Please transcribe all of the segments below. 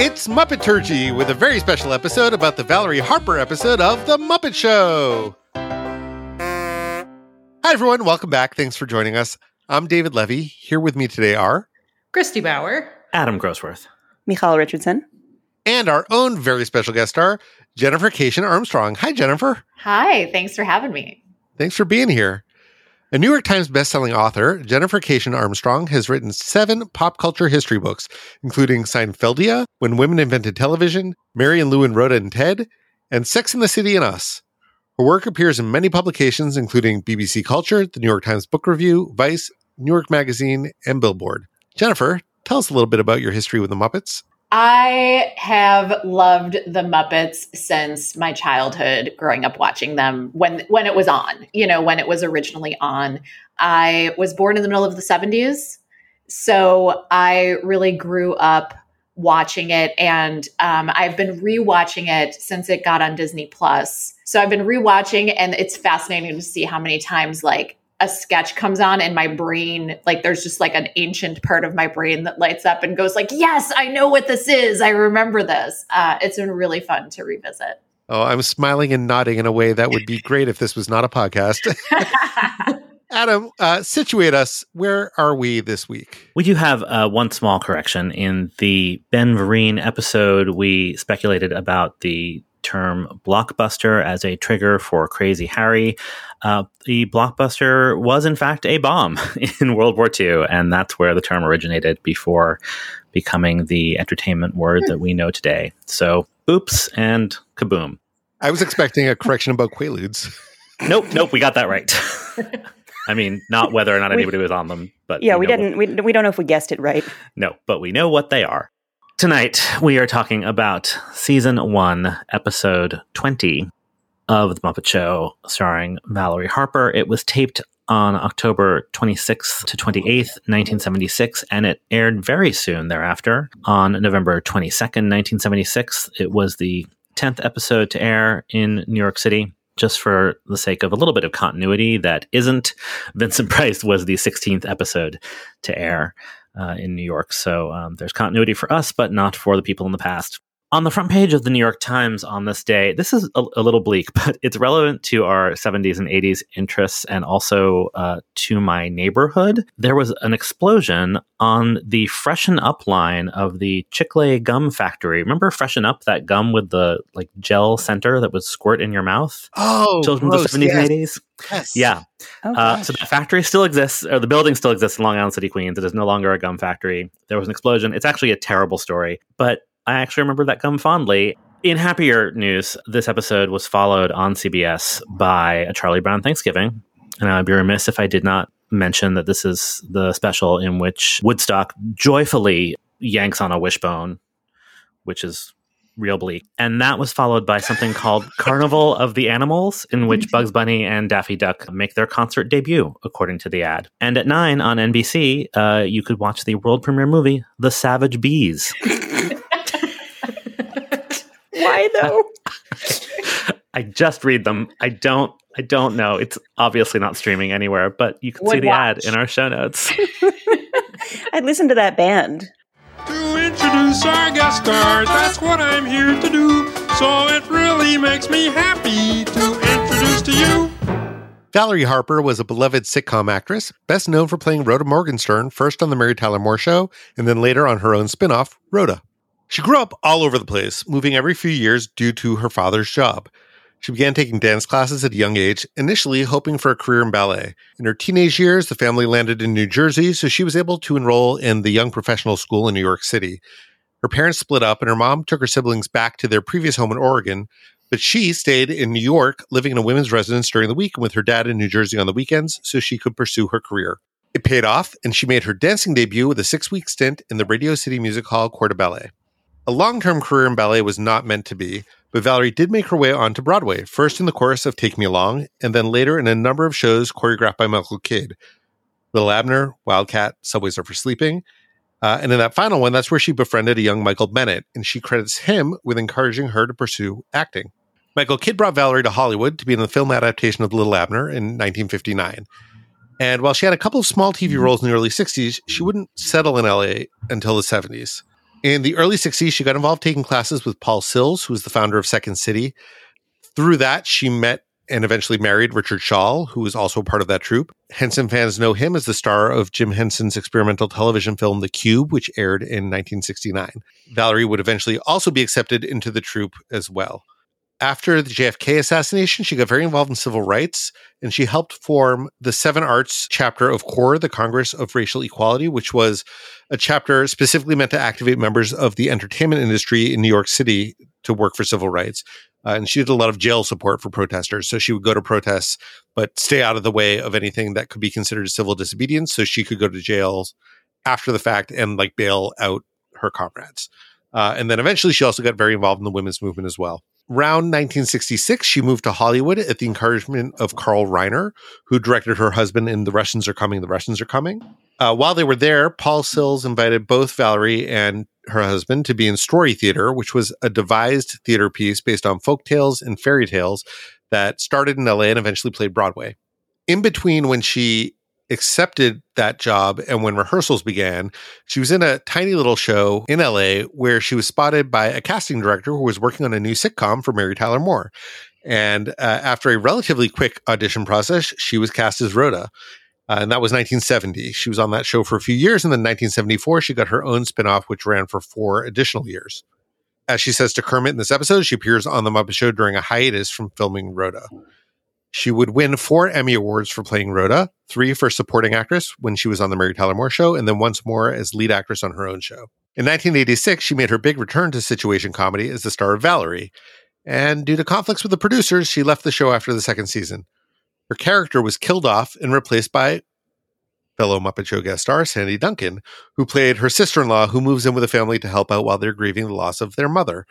It's Muppeturgy with a very special episode about the Valerie Harper episode of The Muppet Show. Hi, everyone. Welcome back. Thanks for joining us. I'm David Levy. Here with me today are Christy Bauer, Adam Grosswirth, Michal Richardson, and our own very special guest star, Jennifer Keishin Armstrong. Hi, Jennifer. Hi. Thanks for having me. Thanks for being here. A New York Times bestselling author, Jennifer Keishin Armstrong has written seven pop culture history books, including Seinfeldia, When Women Invented Television, Mary and Lou and Rhoda and Ted, and Sex and the City and Us. Her work appears in many publications, including BBC Culture, the New York Times Book Review, Vice, New York Magazine, and Billboard. Jennifer, tell us a little bit about your history with the Muppets. I have loved the Muppets since my childhood, growing up watching them when when it was on, you know, when it was originally on. I was born in the middle of the 70s, so I really grew up watching it and um, I've been rewatching it since it got on Disney Plus. So I've been rewatching and it's fascinating to see how many times like a sketch comes on and my brain like there's just like an ancient part of my brain that lights up and goes like yes i know what this is. I remember this. Uh, it's been really fun to revisit. Oh i'm smiling and nodding in a way that would be great if this was not a podcast. Adam uh, situate us. Where are we this week? We do have uh, one small correction. In the ben vereen episode we speculated about the term blockbuster as a trigger for Crazy Harry. Uh, the blockbuster was, in fact, a bomb in World War II, and that's where the term originated before becoming the entertainment word that we know today. So, oops and kaboom. I was expecting a correction about Quaaludes. nope, nope, we got that right. I mean, not whether or not anybody was on them, but yeah, we, we didn't. What, we, we don't know if we guessed it right. No, but we know what they are. Tonight, we are talking about season one, episode 20 of The Muppet Show, starring Valerie Harper. It was taped on October 26th to 28th, 1976, and it aired very soon thereafter on November 22nd, 1976. It was the 10th episode to air in New York City. Just for the sake of a little bit of continuity that isn't, Vincent Price was the 16th episode to air in New York. So um, there's continuity for us, but not for the people in the past on the front page of the New York Times on this day, this is a, a, little bleak, but it's relevant to our 70s and 80s interests and also uh, to my neighborhood. There was an explosion on the Freshen Up line of the Chicley Gum Factory. Remember Freshen Up, that gum with the like gel center that would squirt in your mouth? Oh, children of the 70s yes. and 80s. Yes. Yeah. Oh, uh, so the factory still exists, or the building still exists in Long Island City, Queens. It is no longer a gum factory. There was an explosion. It's actually a terrible story, but I actually remember that gum fondly. In happier news, this episode was followed on CBS by a Charlie Brown Thanksgiving. And I'd be remiss if I did not mention that this is the special in which Woodstock joyfully yanks on a wishbone, which is real bleak. And that was followed by something called Carnival of the Animals, in which Bugs Bunny and Daffy Duck make their concert debut, according to the ad. And at 9 on NBC, uh, you could watch the world premiere movie, The Savage Bees. Why though? I just read them. I don't. I don't know. It's obviously not streaming anywhere, but you can Would see the watch. ad in our show notes. I'd listen to that band. To introduce our guest star, that's what I'm here to do. So it really makes me happy to introduce to you. Valerie Harper was a beloved sitcom actress, best known for playing Rhoda Morgenstern first on The Mary Tyler Moore Show and then later on her own spin off, Rhoda. She grew up all over the place, moving every few years due to her father's job. She began taking dance classes at a young age, initially hoping for a career in ballet. In her teenage years, the family landed in New Jersey, so she was able to enroll in the Young Professional School in New York City. Her parents split up, and her mom took her siblings back to their previous home in Oregon, but she stayed in New York, living in a women's residence during the week and with her dad in New Jersey on the weekends so she could pursue her career. It paid off, and she made her dancing debut with a six week stint in the Radio City Music Hall Corps de Ballet. A long term career in ballet was not meant to be, but Valerie did make her way onto Broadway, first in the chorus of Take Me Along, and then later in a number of shows choreographed by Michael Kidd. Little Abner, Wildcat, Subways Are for Sleeping. Uh, and in that final one, that's where she befriended a young Michael Bennett, and she credits him with encouraging her to pursue acting. Michael Kidd brought Valerie to Hollywood to be in the film adaptation of Little Abner in 1959. And while she had a couple of small TV roles in the early 60s, she wouldn't settle in LA until the 70s. In the early 60s, she got involved taking classes with Paul Sills, who was the founder of Second City. Through that, she met and eventually married Richard Schaal, who was also part of that troupe. Henson fans know him as the star of Jim Henson's experimental television film The Cube, which aired in 1969. Valerie would eventually also be accepted into the troupe as well. After the JFK assassination, she got very involved in civil rights and she helped form the Seven Arts chapter of CORE, the Congress of Racial Equality, which was a chapter specifically meant to activate members of the entertainment industry in New York City to work for civil rights. Uh, and she did a lot of jail support for protesters. So she would go to protests, but stay out of the way of anything that could be considered civil disobedience. So she could go to jails after the fact and like bail out her comrades. Uh, and then eventually she also got very involved in the women's movement as well. Around 1966, she moved to Hollywood at the encouragement of Carl Reiner, who directed her husband in The Russians Are Coming, The Russians Are Coming. Uh, while they were there, Paul Sills invited both Valerie and her husband to be in Story Theater, which was a devised theater piece based on folk tales and fairy tales that started in LA and eventually played Broadway. In between when she accepted that job and when rehearsals began, she was in a tiny little show in LA where she was spotted by a casting director who was working on a new sitcom for Mary Tyler Moore. And uh, after a relatively quick audition process, she was cast as Rhoda. Uh, and that was 1970. She was on that show for a few years. And then 1974, she got her own spinoff, which ran for four additional years. As she says to Kermit in this episode, she appears on The Muppet Show during a hiatus from filming Rhoda. She would win four Emmy Awards for playing Rhoda, three for supporting actress when she was on The Mary Tyler Moore Show, and then once more as lead actress on her own show. In 1986, she made her big return to situation comedy as the star of Valerie. And due to conflicts with the producers, she left the show after the second season. Her character was killed off and replaced by fellow Muppet Show guest star Sandy Duncan, who played her sister in law, who moves in with the family to help out while they're grieving the loss of their mother.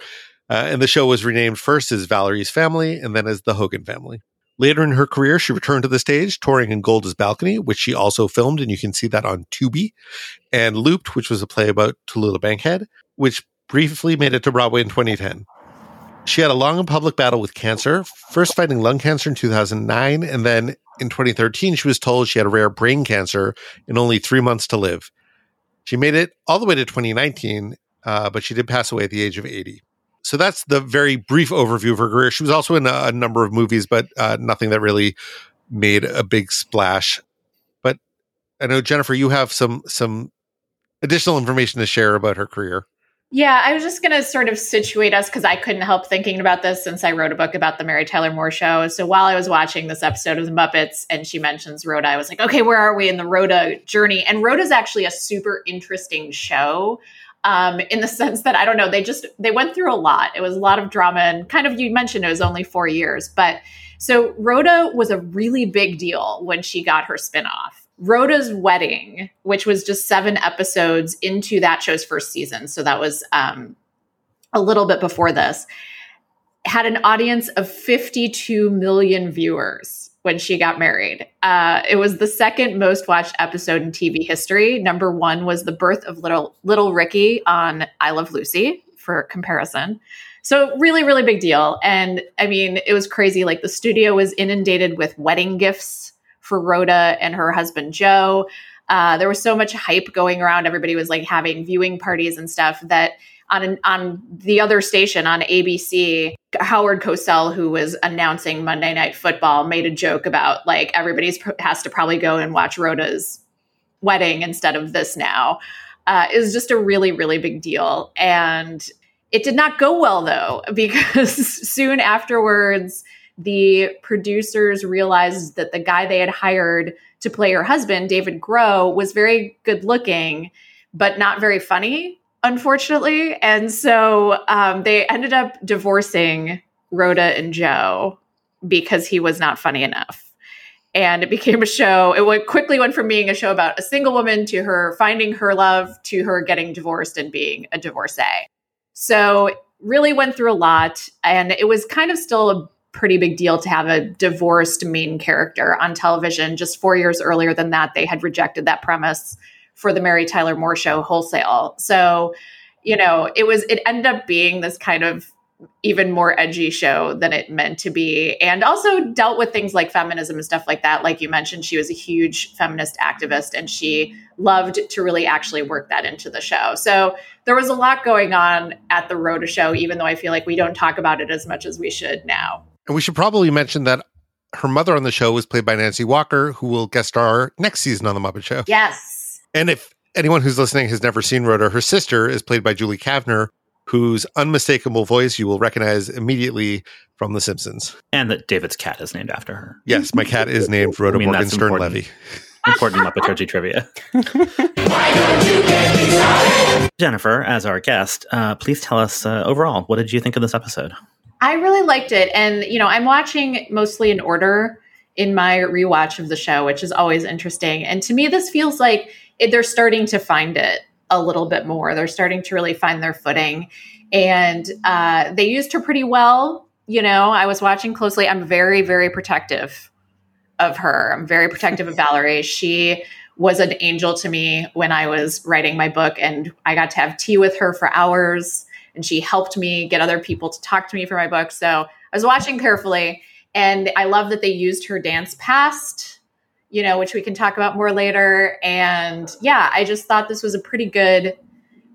Uh, and the show was renamed first as Valerie's Family and then as the Hogan Family. Later in her career, she returned to the stage, touring in Golda's Balcony, which she also filmed, and you can see that on Tubi, and Looped, which was a play about Tallulah Bankhead, which briefly made it to Broadway in 2010. She had a long and public battle with cancer, first fighting lung cancer in 2009, and then in 2013, she was told she had a rare brain cancer and only three months to live. She made it all the way to 2019, uh, but she did pass away at the age of 80 so that's the very brief overview of her career. She was also in a, a number of movies, but uh, nothing that really made a big splash. But I know Jennifer, you have some some additional information to share about her career. Yeah, I was just going to sort of situate us because I couldn't help thinking about this since I wrote a book about the Mary Tyler Moore show. So while I was watching this episode of The Muppets and she mentions Rhoda, I was like, okay, where are we in the Rhoda journey? And Rhoda's actually a super interesting show um, in the sense that I don't know, they just they went through a lot. It was a lot of drama, and kind of you mentioned it was only four years, but so Rhoda was a really big deal when she got her spinoff. Rhoda's wedding, which was just seven episodes into that show's first season, so that was um, a little bit before this, had an audience of 52 million viewers when she got married. Uh, it was the second most watched episode in TV history. Number one was the birth of little little Ricky on I Love Lucy, for comparison. So really, really big deal. And I mean, it was crazy. Like the studio was inundated with wedding gifts for Rhoda and her husband Joe. Uh, there was so much hype going around. Everybody was like having viewing parties and stuff that on on the other station on ABC, Howard Cosell, who was announcing Monday Night Football, made a joke about like everybody's has to probably go and watch Rhoda's wedding instead of this now. Uh, was just a really really big deal, and it did not go well though because soon afterwards the producers realized that the guy they had hired to play her husband, David Groh, was very good looking, but not very funny unfortunately. And so um, they ended up divorcing Rhoda and Joe because he was not funny enough. And it became a show. It went, quickly went from being a show about a single woman to her finding her love to her getting divorced and being a divorcee. So really went through a lot. And it was kind of still a pretty big deal to have a divorced main character on television. Just four years earlier than that, they had rejected that premise for the Mary Tyler Moore show wholesale. So, you know, it was it ended up being this kind of even more edgy show than it meant to be. And also dealt with things like feminism and stuff like that. Like you mentioned she was a huge feminist activist and she loved to really actually work that into the show. So there was a lot going on at the rhoda show even though i feel like we don't talk about it as much as we should now. And we should probably mention that her mother on the show was played by Nancy Walker, who will guest star next season on The Muppet Show. yes And if anyone who's listening has never seen Rhoda, her sister is played by Julie Kavner, whose unmistakable voice you will recognize immediately from The Simpsons. And that David's cat is named after her. Yes, my cat is named Rhoda I mean, that's Morgenstern important. Levy. Important Muppeturgy trivia. Jennifer, as our guest, uh, please tell us uh, overall, what did you think of this episode? I really liked it. And, you know, I'm watching mostly in order in my rewatch of the show, which is always interesting. And to me, this feels like it, they're starting to find it a little bit more. They're starting to really find their footing. And uh, they used her pretty well. You know, I was watching closely. I'm very, very protective of her. I'm very protective of Valerie. She was an angel to me when I was writing my book, and I got to have tea with her for hours and she helped me get other people to talk to me for my book. So I was watching carefully, and I love that they used her dance past, you know, which we can talk about more later. And yeah, I just thought this was a pretty good,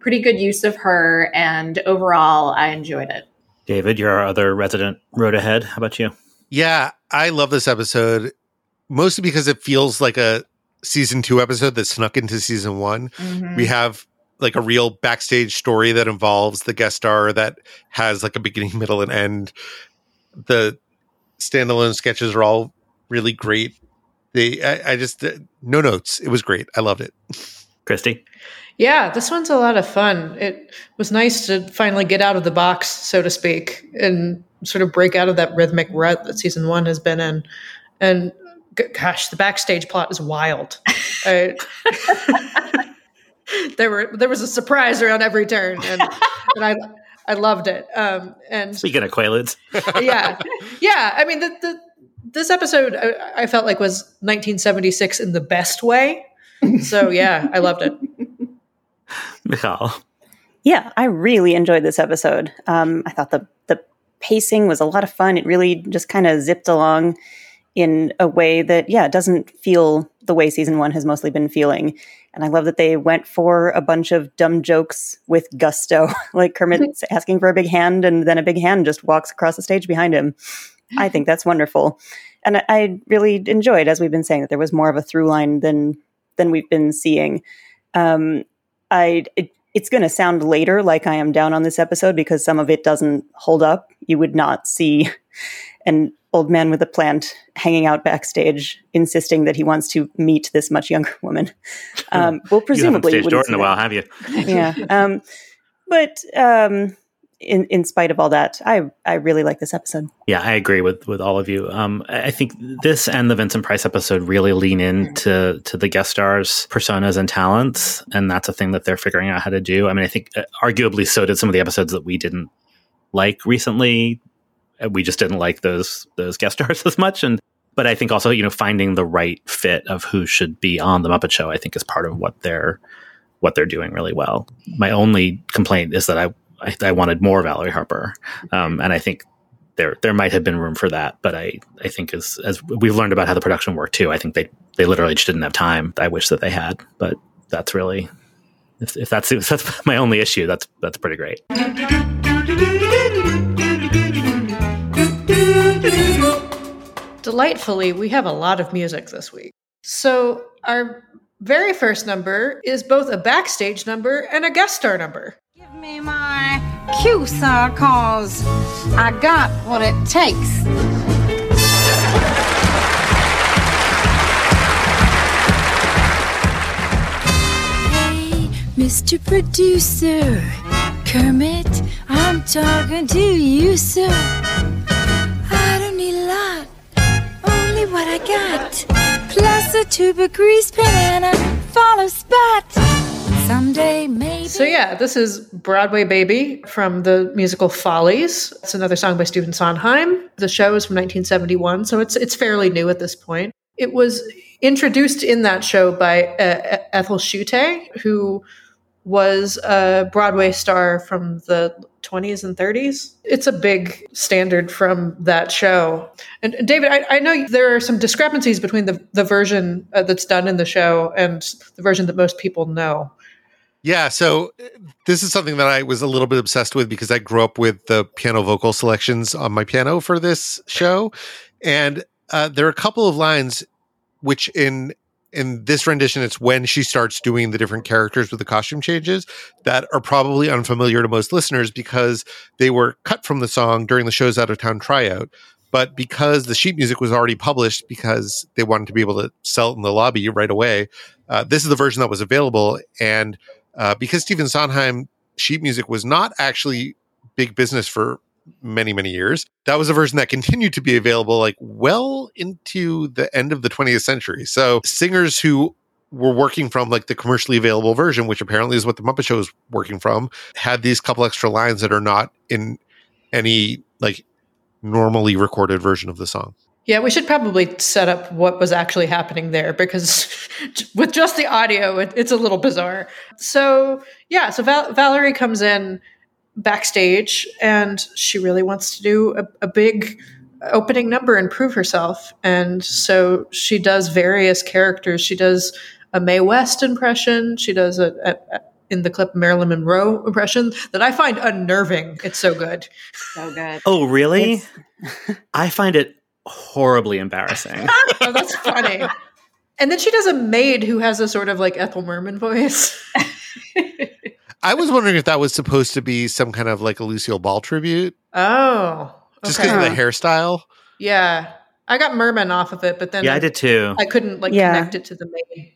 pretty good use of her, and overall, I enjoyed it. David, you're our other resident road ahead. How about you? Yeah, I love this episode mostly because it feels like a season two episode that snuck into season one. Mm-hmm. We have like a real backstage story that involves the guest star that has like a beginning, middle, and end. The standalone sketches are all really great. They, I, I just, uh, no notes. It was great. I loved it. Christy? Yeah, this one's a lot of fun. It was nice to finally get out of the box, so to speak, and sort of break out of that rhythmic rut that season one has been in. And g- gosh, the backstage plot is wild. I- there were there was a surprise around every turn, and, and I I loved it. Um, and Speaking of Quaaludes, yeah, yeah. I mean, the, the this episode I, I felt like was 1976 in the best way. So yeah, I loved it. Michal. Yeah, I really enjoyed this episode. Um, I thought the the pacing was a lot of fun. It really just kind of zipped along in a way that, yeah, doesn't feel the way season one has mostly been feeling. And I love that they went for a bunch of dumb jokes with gusto, like Kermit's asking for a big hand, and then a big hand just walks across the stage behind him. I think that's wonderful, and I, I really enjoyed, as we've been saying, that there was more of a through line than than we've been seeing. Um, I it, it's going to sound later like I am down on this episode because some of it doesn't hold up. You would not see an old man with a plant hanging out backstage insisting that he wants to meet this much younger woman. Um, well, presumably, you haven't staged wouldn't in a while, have you? yeah. Um, but um, in in spite of all that, I I really like this episode. Yeah, I agree with with all of you. Um, I think this and the Vincent Price episode really lean into to the guest stars' personas and talents, and that's a thing that they're figuring out how to do. I mean, I think uh, arguably so did some of the episodes that we didn't like recently. Uh, We just didn't like those those guest stars as much, and but I think also you know finding the right fit of who should be on the Muppet Show, I think is part of what they're what they're doing really well. My only complaint is that I I, I wanted more Valerie Harper, um, and I think there there might have been room for that, but I I think as as we've learned about how the production worked too, I think they they literally just didn't have time. I wish that they had, but that's really if, if that's if that's my only issue, that's that's pretty great. Delightfully, we have a lot of music this week. So, our very first number is both a backstage number and a guest star number. Me my cue, sir, cause I got what it takes. Hey, Mr. Producer, Kermit, I'm talking to you, sir. I don't need a lot, only what I got. Plus a tube of grease pen and a follow spot. Someday, maybe. So, yeah, this is Broadway Baby from the musical Follies. It's another song by Stephen Sondheim. The show is from 1971, so it's, it's fairly new at this point. It was introduced in that show by uh, Ethel Shutta, who was a Broadway star from the 20s and 30s. It's a big standard from that show. And and David, I, I know there are some discrepancies between the, the version uh, that's done in the show and the version that most people know. Yeah, so uh, this is something that I was a little bit obsessed with because I grew up with the piano vocal selections on my piano for this show, and uh, there are a couple of lines which in in this rendition it's when she starts doing the different characters with the costume changes that are probably unfamiliar to most listeners because they were cut from the song during the show's out of town tryout. But because the sheet music was already published because they wanted to be able to sell it in the lobby right away uh, this is the version that was available and uh, because stephen sondheim sheet music was not actually big business for many many years. That was a version that continued to be available like well into the end of the 20th century. So singers who were working from like the commercially available version which apparently is what the muppet show is working from had these couple extra lines that are not in any like normally recorded version of the song Yeah, we should probably set up what was actually happening there because with just the audio, it, it's a little bizarre. So, yeah, so Val- Valerie comes in backstage and she really wants to do a, a big opening number and prove herself. And so she does various characters. She does a Mae West impression, she does a, a, a in the clip Marilyn Monroe impression that I find unnerving. It's so good. So good. Oh, really? I find it horribly embarrassing. oh, that's funny. And then she does a maid who has a sort of like Ethel Merman voice. i was wondering if that was supposed to be some kind of like a lucille ball tribute Oh, just because of the hairstyle Yeah, I got Merman off of it, but then yeah, I did too. I couldn't like Yeah. connect it to the main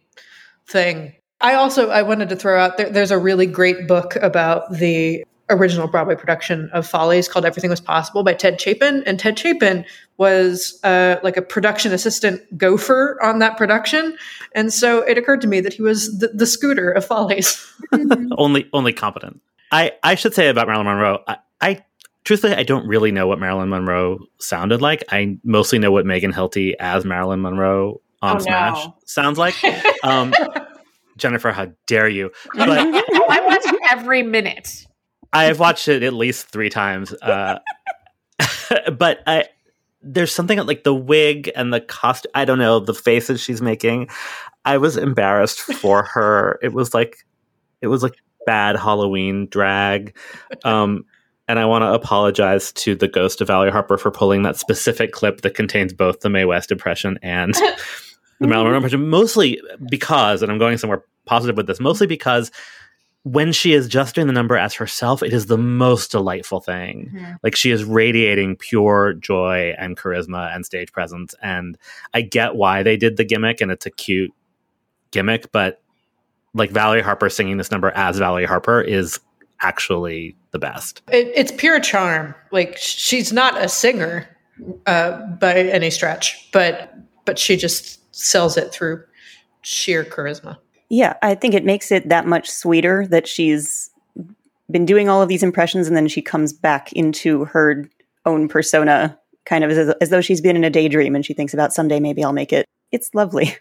thing. I also I wanted to throw out there, there's a really great book about the original Broadway production of Follies called Everything Was Possible by Ted Chapin, and Ted Chapin was uh, like a production assistant gopher on that production, and so it occurred to me that he was the, the scooter of Follies. only only competent. I I should say about Marilyn Monroe. I, I truthfully I don't really know what Marilyn Monroe sounded like. I mostly know what Megan Hilty as Marilyn Monroe on Oh, Smash no. sounds like. Um, Jennifer, how dare you? But I watched every minute. I have watched it at least three times. Uh, but I, there's something like the wig and the costume. I don't know the faces she's making. I was embarrassed for her. It was like, it was like bad Halloween drag. Um, and I want to apologize to the ghost of Valerie Harper for pulling that specific clip that contains both the Mae West impression and the Marilyn Monroe impression, mostly because, and I'm going somewhere positive with this, mostly because when she is just doing the number as herself, it is the most delightful thing. Like she is radiating pure joy and charisma and stage presence. And I get why they did the gimmick, and it's a cute gimmick, but like Valerie Harper singing this number as Valerie Harper is actually the best. It, it's pure charm. Like she's not a singer uh, by any stretch, but but she just sells it through sheer charisma. Yeah, I think it makes it that much sweeter that she's been doing all of these impressions and then she comes back into her own persona, kind of as, as though she's been in a daydream and she thinks about someday maybe I'll make it. It's lovely.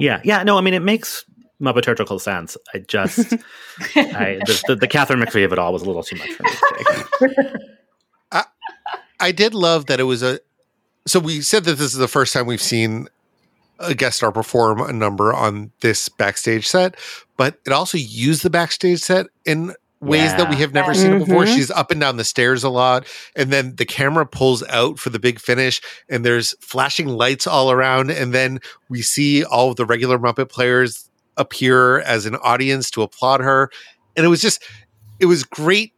Yeah, yeah. No, I mean it makes Muppeturgical sense. I just, I the, the, the Katharine McPhee of it all was a little too much for me. Jake. I did love that it was a. So we said that this is the first time we've seen a guest star perform a number on this backstage set, but it also used the backstage set in ways that we have never seen it before. Mhm. She's up and down the stairs a lot, and then the camera pulls out for the big finish, and there's flashing lights all around, and then we see all of the regular Muppet players appear as an audience to applaud her, and it was just, it was great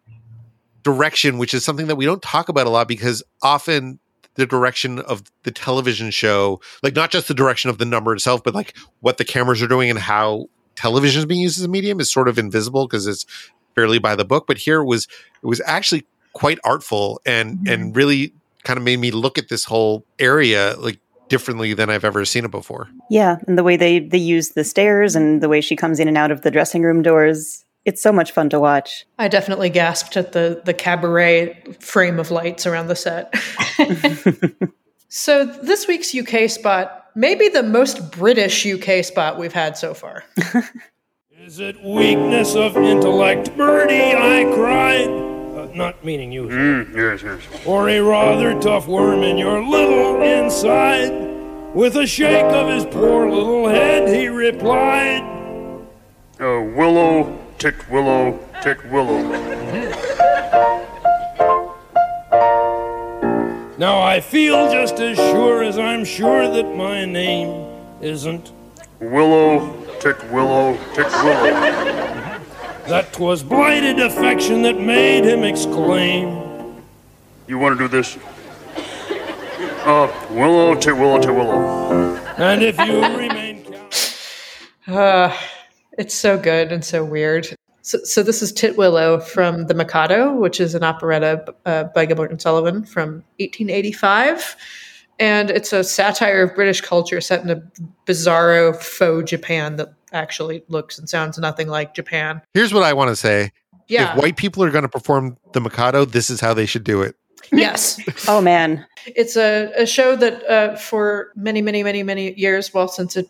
direction, which is something that we don't talk about a lot because often the direction of the television show, like not just the direction of the number itself, but like what the cameras are doing and how television is being used as a medium is sort of invisible because it's fairly by the book. But here it was it was actually quite artful and mm-hmm. and really kind of made me look at this whole area like differently than I've ever seen it before. Yeah, and the way they they use the stairs and the way she comes in and out of the dressing room doors. It's so much fun to watch. I definitely gasped at the the cabaret frame of lights around the set. so this week's UK spot, maybe the most British UK spot we've had so far. Is it weakness of intellect, Bertie? I cried. Uh, not meaning you, Mm, yes, yes. or a rather tough worm in your little inside. With a shake of his poor little head, he replied, Uh, willow, tit willow, tick willow. Now I feel just as sure as I'm sure that my name isn't Willow, tick willow, tick willow. that 'twas blighted affection that made him exclaim. You want to do this? Uh, willow, tick willow, tick willow. And if you remain Uh, it's so good and so weird. So, so this is Titwillow from The Mikado, which is an operetta uh, by Gilbert and Sullivan from 1885. And it's a satire of British culture set in a bizarro faux Japan that actually looks and sounds nothing like Japan. Here's what I want to say. Yeah. If white people are going to perform the Mikado, this is how they should do it. yes. Oh man, It's a, a show that uh, for many, many, many, many years, well, since it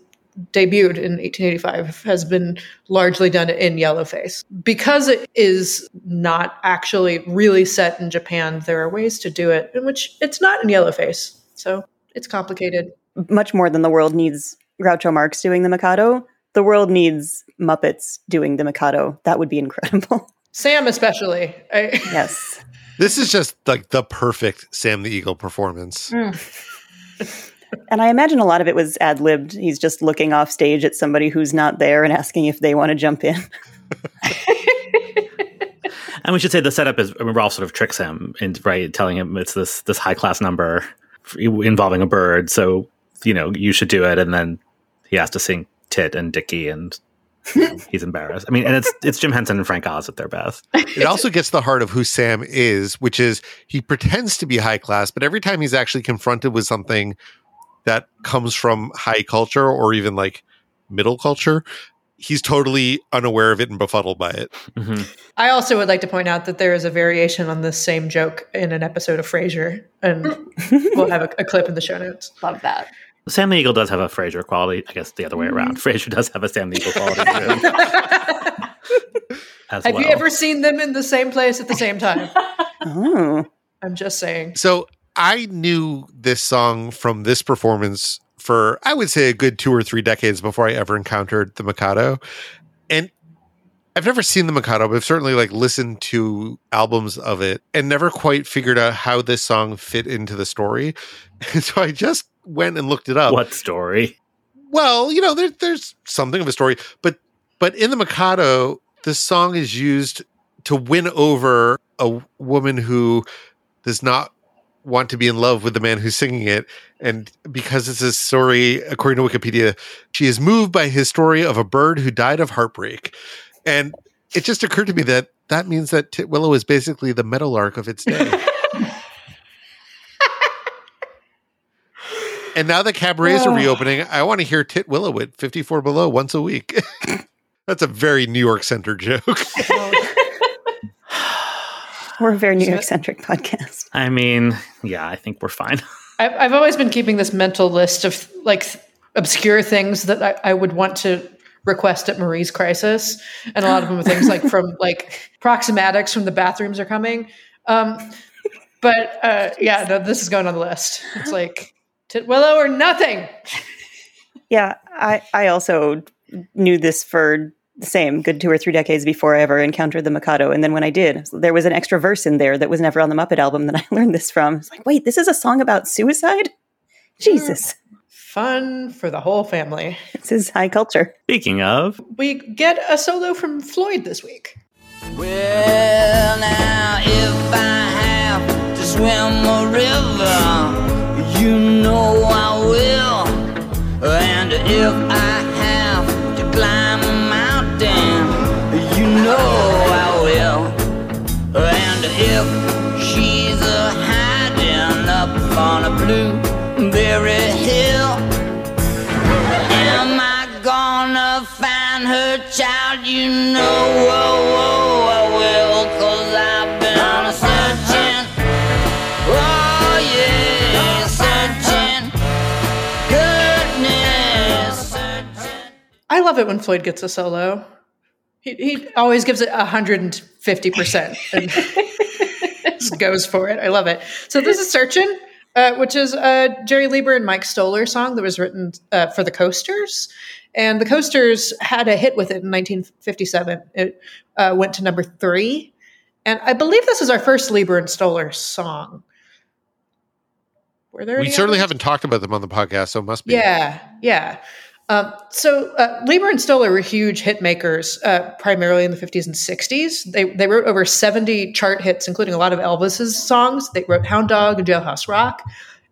debuted in 1885, has been largely done in yellowface. Because it is not actually really set in Japan, there are ways to do it in which it's not in yellowface. So it's complicated. much more than the world needs Groucho Marx doing the Mikado. The world needs Muppets doing the Mikado. That would be incredible. Sam, especially. I, yes. This is just like the perfect Sam the Eagle performance. Mm. And I imagine a lot of it was ad libbed. He's just looking off stage at somebody who's not there and asking if they want to jump in. And we should say the setup is I mean, Rolf sort of tricks him and right, telling him it's this this high class number involving a bird. So you know you should do it, and then he has to sing Tit and Dickie, and he's embarrassed. I mean, and it's it's Jim Henson and Frank Oz at their best. It also gets the heart of who Sam is, which is he pretends to be high class, but every time he's actually confronted with something that comes from high culture or even like middle culture, he's totally unaware of it and befuddled by it. hmm I also would like to point out that there is a variation on this same joke in an episode of Frasier, and we'll have a, a clip in the show notes. Love that. Sam the Eagle does have a Frasier quality. I guess the other way around. Frasier does have a Sam the Eagle quality too, as Have well. you ever seen them in the same place at the same time? Oh. I'm just saying. So I knew this song from this performance for, I would say, a good two or three decades before I ever encountered the Mikado. And I've never seen the Mikado, but I've certainly like listened to albums of it and never quite figured out how this song fit into the story. And so I just went and looked it up. what story? Well, you know, there, there's something of a story, but but in the Mikado, the song is used to win over a woman who does not want to be in love with the man who's singing it. And because it's a story, according to Wikipedia, she is moved by his story of a bird who died of heartbreak. And it just occurred to me that that means that Titwillow is basically the meadowlark of its day. and now that cabarets are reopening, I want to hear Titwillow at 54 Below once a week. That's a very New York centered joke. We're a very New York centric podcast. I mean, yeah, I think we're fine. I've, I've always been keeping this mental list of like th- obscure things that I, I would want to request at Marie's Crisis, and a lot of them are things like from like proximatics from the bathrooms are coming. Um, but uh, yeah, no, this is going on the list. It's like Titwillow or nothing. Yeah, I, I also knew this for the same good two or three decades before I ever encountered the Mikado. And then when I did, there was an extra verse in there that was never on the Muppet album that I learned this from. It's like, wait, this is a song about suicide? Jesus. Fun for the whole family. This is high culture. Speaking of, We get a solo from Floyd this week. Well, now if I have to swim a river, you know I will. And if I have to climb if she's a hiding up on a blueberry hill, am I gonna find her child? You know, whoa, whoa, I will, cause I've been searching. Oh, yeah, searching. Goodness, searching. I love it when Floyd gets a solo. He, he always gives it 150%. And just goes for it. I love it. So this is Searchin', uh, which is a Jerry Leiber and Mike Stoller song that was written uh, for the Coasters. And the Coasters had a hit with it in 1957. It uh, went to number three. And I believe this is our first Leiber and Stoller song. Were there We any certainly others? haven't talked about them on the podcast, so it must be. Yeah, yeah. Um, so uh, Leiber and Stoller were huge hit makers, uh, primarily in the 50s and 60s. They, they wrote over 70 chart hits, including a lot of Elvis's songs. They wrote Hound Dog and Jailhouse Rock.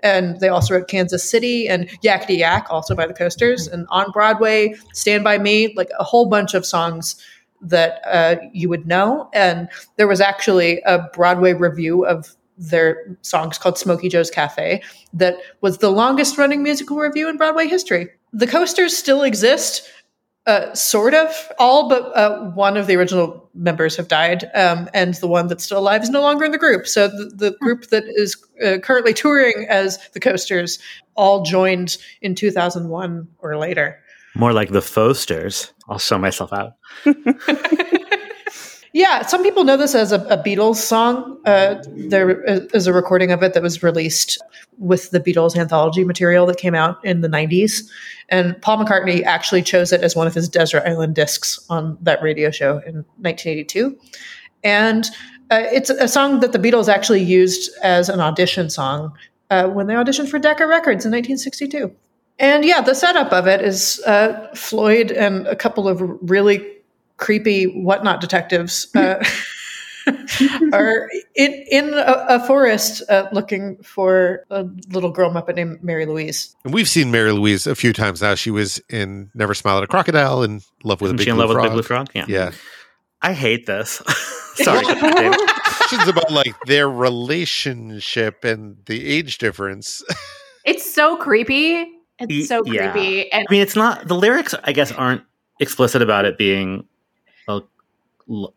And they also wrote Kansas City and Yakety Yak, also by the Coasters. And on Broadway, Stand By Me, like a whole bunch of songs that uh, you would know. And there was actually a Broadway review of their songs called Smokey Joe's Cafe that was the longest running musical review in Broadway history. The coasters still exist, uh, sort of, all but uh, one of the original members have died, um, and the one that's still alive is no longer in the group. So the, the group that is uh, currently touring as the coasters all joined in 2001 or later. More like the Fosters. I'll show myself out. Yeah, some people know this as a, a Beatles song. Uh, there is a recording of it that was released with the Beatles anthology material that came out in the 90s. And Paul McCartney actually chose it as one of his Desert Island discs on that radio show in 1982. And uh, it's a song that the Beatles actually used as an audition song uh, when they auditioned for Decca Records in 1962. And yeah, the setup of it is uh, Floyd and a couple of really creepy whatnot detectives uh, are in in a, a forest uh, looking for a little girl muppet named Mary Louise. And we've seen Mary Louise a few times now. She was in Never Smile at a Crocodile and Love with Isn't a Big she in Blue love with a Frog. Big Blue Frog? Yeah. Yeah. I hate this. Sorry, David. Questions about like their relationship and the age difference. It's so creepy. It's Y- so yeah. creepy. And I mean, it's not the lyrics. I guess aren't explicit about it being a l-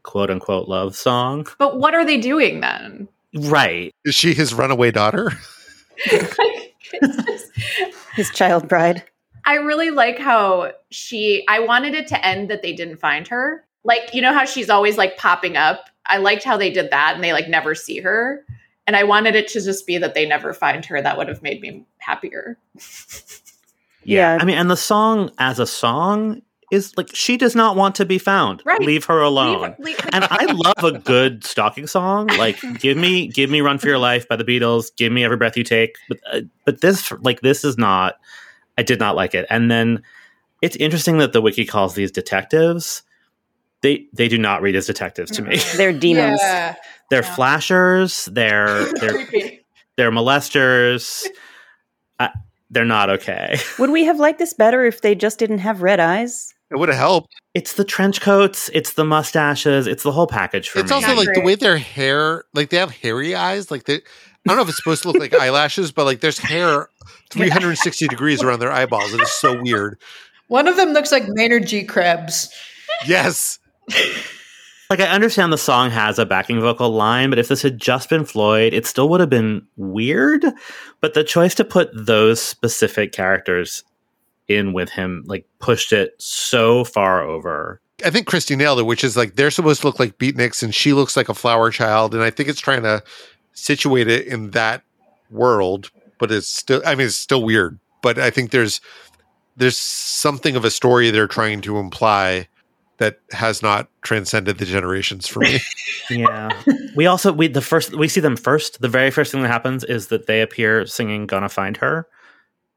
quote unquote love song, but what are they doing then? right? Is she his runaway daughter? Like, just- His child bride. I really like how she I wanted it to end that they didn't find her. Like, you know how she's always like popping up? I liked how they did that and they like never see her. And I wanted it to just be that they never find her. That would have made me happier. Yeah. Yeah. I mean, and the song as a song is like she does not want to be found. Right. Leave her alone. Leave- leave- and I love a good stalking song. Like, give me, give me "Run for Your Life" by the Beatles. Give me "Every Breath You Take." But, uh, but this, like, this is not. I did not like it. And then it's interesting that the wiki calls these detectives. They they do not read as detectives to me. They're demons. Yeah. They're Yeah. flashers. They're they're they're molesters. I, they're not okay. Would we have liked this better if they just didn't have red eyes? It would have helped. It's the trench coats. It's the mustaches. It's the whole package for me. It's me. also Not like the way their hair, like they have hairy eyes. Like they, I don't know if it's supposed to look like eyelashes, but like there's hair 360 degrees around their eyeballs. It is so weird. One of them looks like Maynard G. Krebs. Yes. like I understand the song has a backing vocal line, but if this had just been Floyd, it still would have been weird. But the choice to put those specific characters in with him like pushed it so far over. I think Christy nailed it, which is like they're supposed to look like beatniks and she looks like a flower child. And I think it's trying to situate it in that world, but it's still, I mean, it's still weird. But I think there's, there's something of a story they're trying to imply that has not transcended the generations for me. Yeah. we also we the first we see them first. The very first thing that happens is that they appear singing "Gonna Find Her."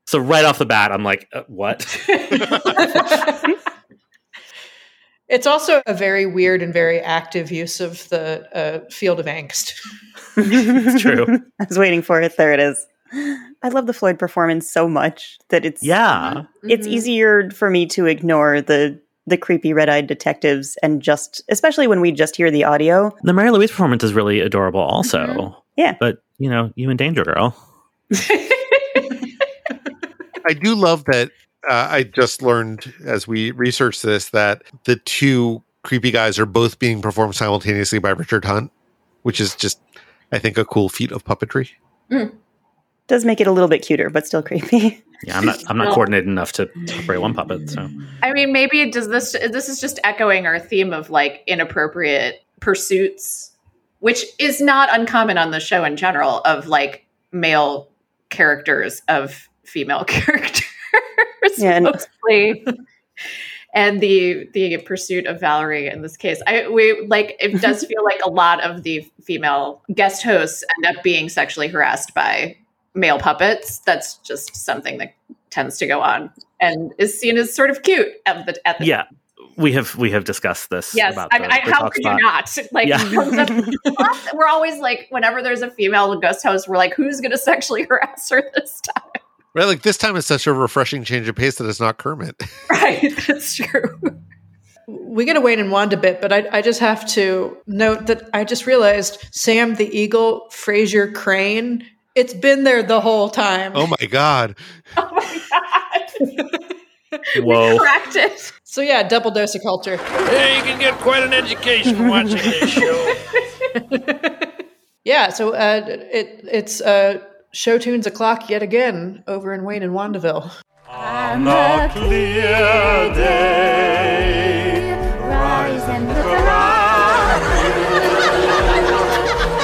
So right off the bat, I'm like, uh, "What?" It's also a very weird and very active use of the uh, field of angst. it's true. I was waiting for it. There it is. I love the Floyd performance so much that it's Yeah. it's Mhm. easier for me to ignore the the creepy red-eyed detectives and just especially when we just hear the audio. The Mary Louise performance is really adorable, also. Mhm. Yeah. But you know, you and Danger Girl. I do love that. Uh, I just learned as we researched this that the two creepy guys are both being performed simultaneously by Richard Hunt, which is just, I think, a cool feat of puppetry. Does make it a little bit cuter, but still creepy. Yeah, I'm not. I'm not coordinated enough to operate one puppet. So I mean, maybe it does this. This is just echoing our theme of like inappropriate pursuits which is not uncommon on the show in general of like male characters of female characters Yeah, and- mostly. and the the pursuit of Valerie in this case. I we like it does feel like a lot of the female guest hosts end up being sexually harassed by male puppets. That's just something that tends to go on and is seen as sort of cute at the at the Yeah. We have we have discussed this. Yes, about I the- mean, I, the how could spot. you not? Like, Yeah. the- we're always like, whenever there's a female guest host, we're like, who's going to sexually harass her this time? Right, like this time is such a refreshing change of pace that it's not Kermit. Right, that's true. We get to Wayne and Wanda bit, but I, I just have to note that I just realized Sam the Eagle, Frasier Crane, it's been there the whole time. Oh my god! Oh my god, Whoa. cracked it. So yeah, double dose of culture. Yeah, you can get quite an education watching this show. Yeah, so uh, it it's uh, show tunes o'clock yet again over in Wayne and Wandaville. On a clear day, rise and look around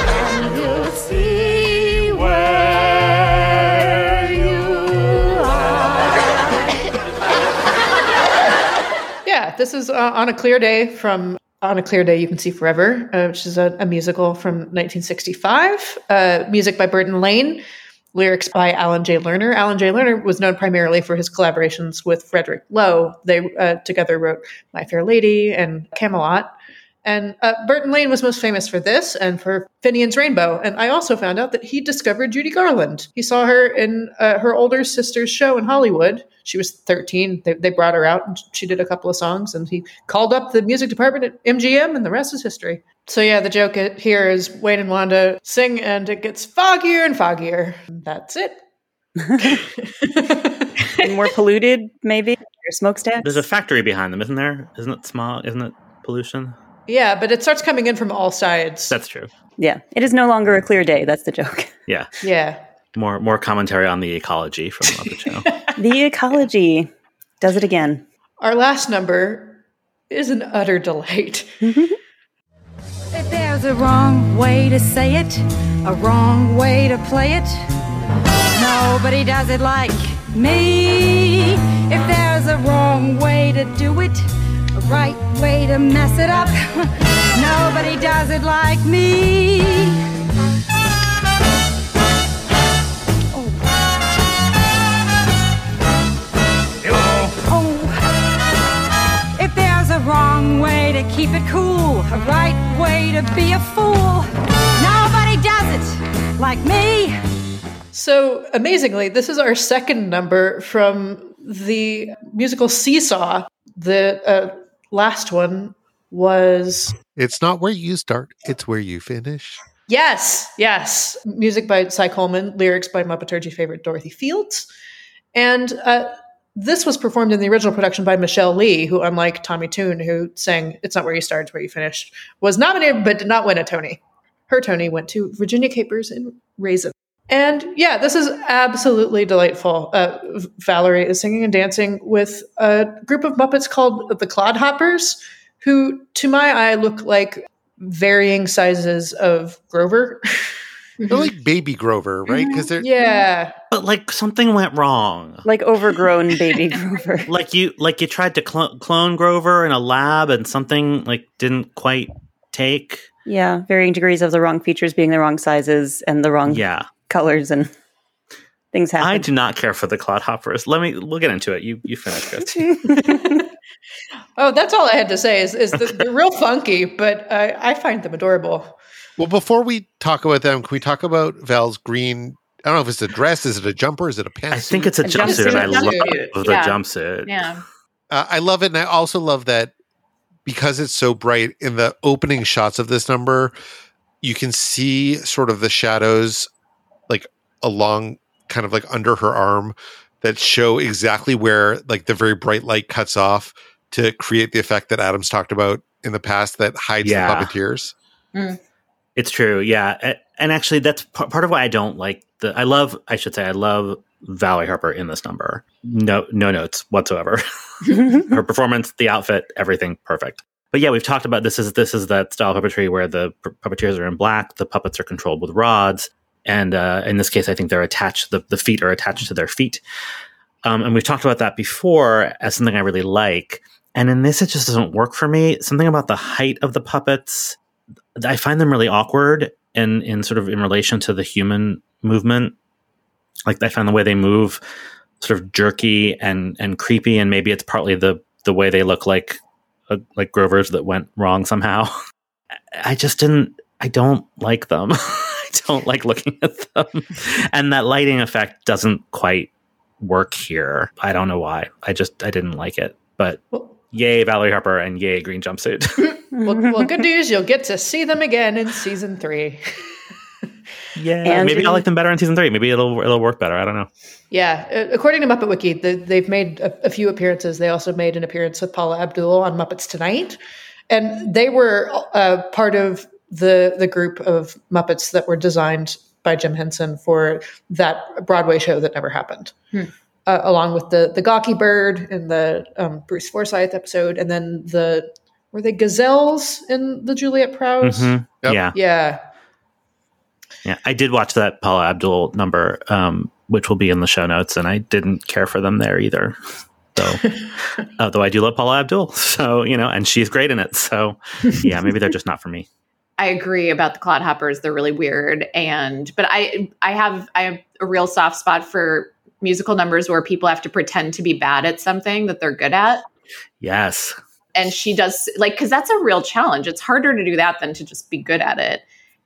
and you'll see where you are. Yeah, this is uh, on a clear day from On a Clear Day You Can See Forever, uh, which is a, a musical from 1965. Uh, music by Burton Lane, lyrics by Alan Jay Lerner. Alan Jay Lerner was known primarily for his collaborations with Frederick Loewe. They uh, together wrote My Fair Lady and Camelot. And uh, Burton Lane was most famous for this and for Finian's Rainbow. And I also found out that he discovered Judy Garland. He saw her in uh, her older sister's show in Hollywood. She was 13. They, they brought her out and she did a couple of songs. And he called up the music department at MGM, and the rest is history. So, yeah, the joke here is Wayne and Wanda sing, and it gets foggier and foggier. That's it. And more polluted, maybe. Or smokestacks. There's a factory behind them, isn't there? Isn't it smog? Isn't it pollution? Yeah, but it starts coming in from all sides. That's true. yeah, it is no longer a clear day. That's the joke. Yeah. yeah. More more commentary on the ecology from the Muppet Show. The ecology does it again. Our last number is an utter delight. Mm-hmm. If there's a wrong way to say it, a wrong way to play it, nobody does it like me. If there's a wrong way to do it, a right way to mess it up, nobody does it like me. Oh, if there's a wrong way to keep it cool, a right way to be a fool, nobody does it like me. So amazingly, this is our second number from the musical Seesaw. The uh, last one was It's not where you start; it's where you finish. yes, yes, music by Cy Coleman, lyrics by Muppeturgy favorite Dorothy Fields, and uh, this was performed in the original production by Michelle Lee, who, unlike Tommy Tune, who sang "It's Not Where You Start, It's Where You Finish," was nominated but did not win a Tony. Her Tony went to Virginia Capers and Raisin. And yeah, this is absolutely delightful. Uh, Valerie is singing and dancing with a group of Muppets called the Clodhoppers, who, to my eye, look like varying sizes of Grover. They're like Baby Grover, right? Because they're yeah. but like something went wrong. Like overgrown baby Grover. Like you like you tried to clo- clone Grover in a lab and something like didn't quite take. Yeah, varying degrees of the wrong features being the wrong sizes and the wrong Yeah. Colors and things happen. I do not care for the clodhoppers. Let me we'll get into it. You you finish, Christy. Oh, that's all I had to say. Is, is that they're real funky, but I, I find them adorable. well. Before we talk about them, can we talk about Val's green? I don't know if it's a dress. Is it a jumper? Is it a pantsuit? I think it's a, A jumpsuit, and I jumpsuit. love Jumpsuit, the yeah. jumpsuit. Yeah. Uh, I love it, and I also love that because it's so bright in the opening shots of this number, you can see sort of the shadows, like along, kind of like under her arm, that show exactly where like the very bright light cuts off to create the effect that Adams talked about in the past that hides Yeah. the puppeteers. Mm. It's true, yeah. And actually, that's part of why I don't like the. I love, I should say, I love Valerie Harper in this number. No, no notes whatsoever. Her performance, the outfit, everything perfect. but yeah, we've talked about this is this is that style of puppetry where the puppeteers are in black, the puppets are controlled with rods, and uh, in this case, I think they're attached. The, the feet are attached to their feet, um, and we've talked about that before as something I really like. And in this, it just doesn't work for me. Something about the height of the puppets, I find them really awkward, in in sort of in relation to the human movement. Like I find the way they move sort of jerky and and creepy, and maybe it's partly the the way they look like uh, like Grovers that went wrong somehow. I just didn't. I don't like them. I don't like looking at them, and that lighting effect doesn't quite work here. I don't know why. I just I didn't like it. But yay, Valerie Harper, and yay, green jumpsuit. well, well, good news. You'll get to see them again in season three. yeah, And maybe I'll like them better in season three. Maybe it'll it'll work better. I don't know. Yeah, uh, according to Muppet Wiki, the, they've made a, a few appearances. They also made an appearance with Paula Abdul on Muppets Tonight, and they were uh, part of the the group of Muppets that were designed by Jim Henson for that Broadway show that never happened. Hmm. Uh, along with the the Gawky Bird and the um, Bruce Forsyth episode, and then the were they gazelles in the Juliet Prowse? Mhm. Yeah, Yeah, yeah. I did watch that Paula Abdul number, um, which will be in the show notes, and I didn't care for them there either. So, although I do love Paula Abdul, so you know, and she's great in it. So, yeah, maybe they're just not for me. I agree about the clodhoppers. They're really weird, and but I I have I have a real soft spot for musical numbers where people have to pretend to be bad at something that they're good at. Yes, and she does like because that's a real challenge it's harder to do that than to just be good at it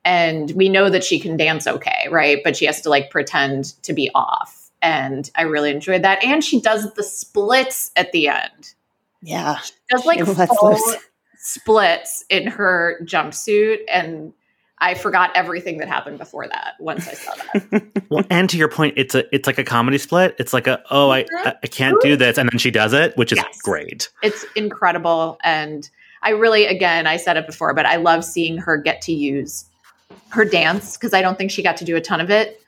and we know that she can dance okay right but she has to like pretend to be off and i really enjoyed that and she does the splits at the end Yeah. does like She full loose. Splits in her jumpsuit and i forgot everything that happened before that once i saw that. Well, and to your point, it's a it's like a comedy split. It's like a oh, I mm-hmm. I I can't do this, and then she does it, which is great. it's incredible and i really again i said it before but i love seeing her get to use her dance because i don't think she got to do a ton of it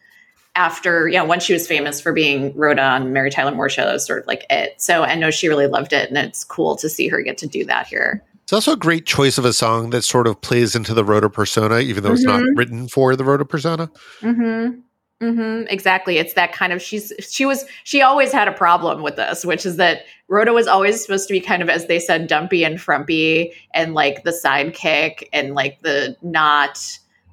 after yeah once she was famous for being rhoda on mary tyler moore show that was sort of like it. So i know she really loved it and it's cool to see her get to do that here It's also a great choice of a song that sort of plays into the Rhoda persona, even though it's not Mhm. written for the Rhoda persona. Mm-hmm. Mm-hmm. Exactly. It's that kind of she's she was she always had a problem with this, which is that Rhoda was always supposed to be kind of, as they said, dumpy and frumpy and like the sidekick and like the not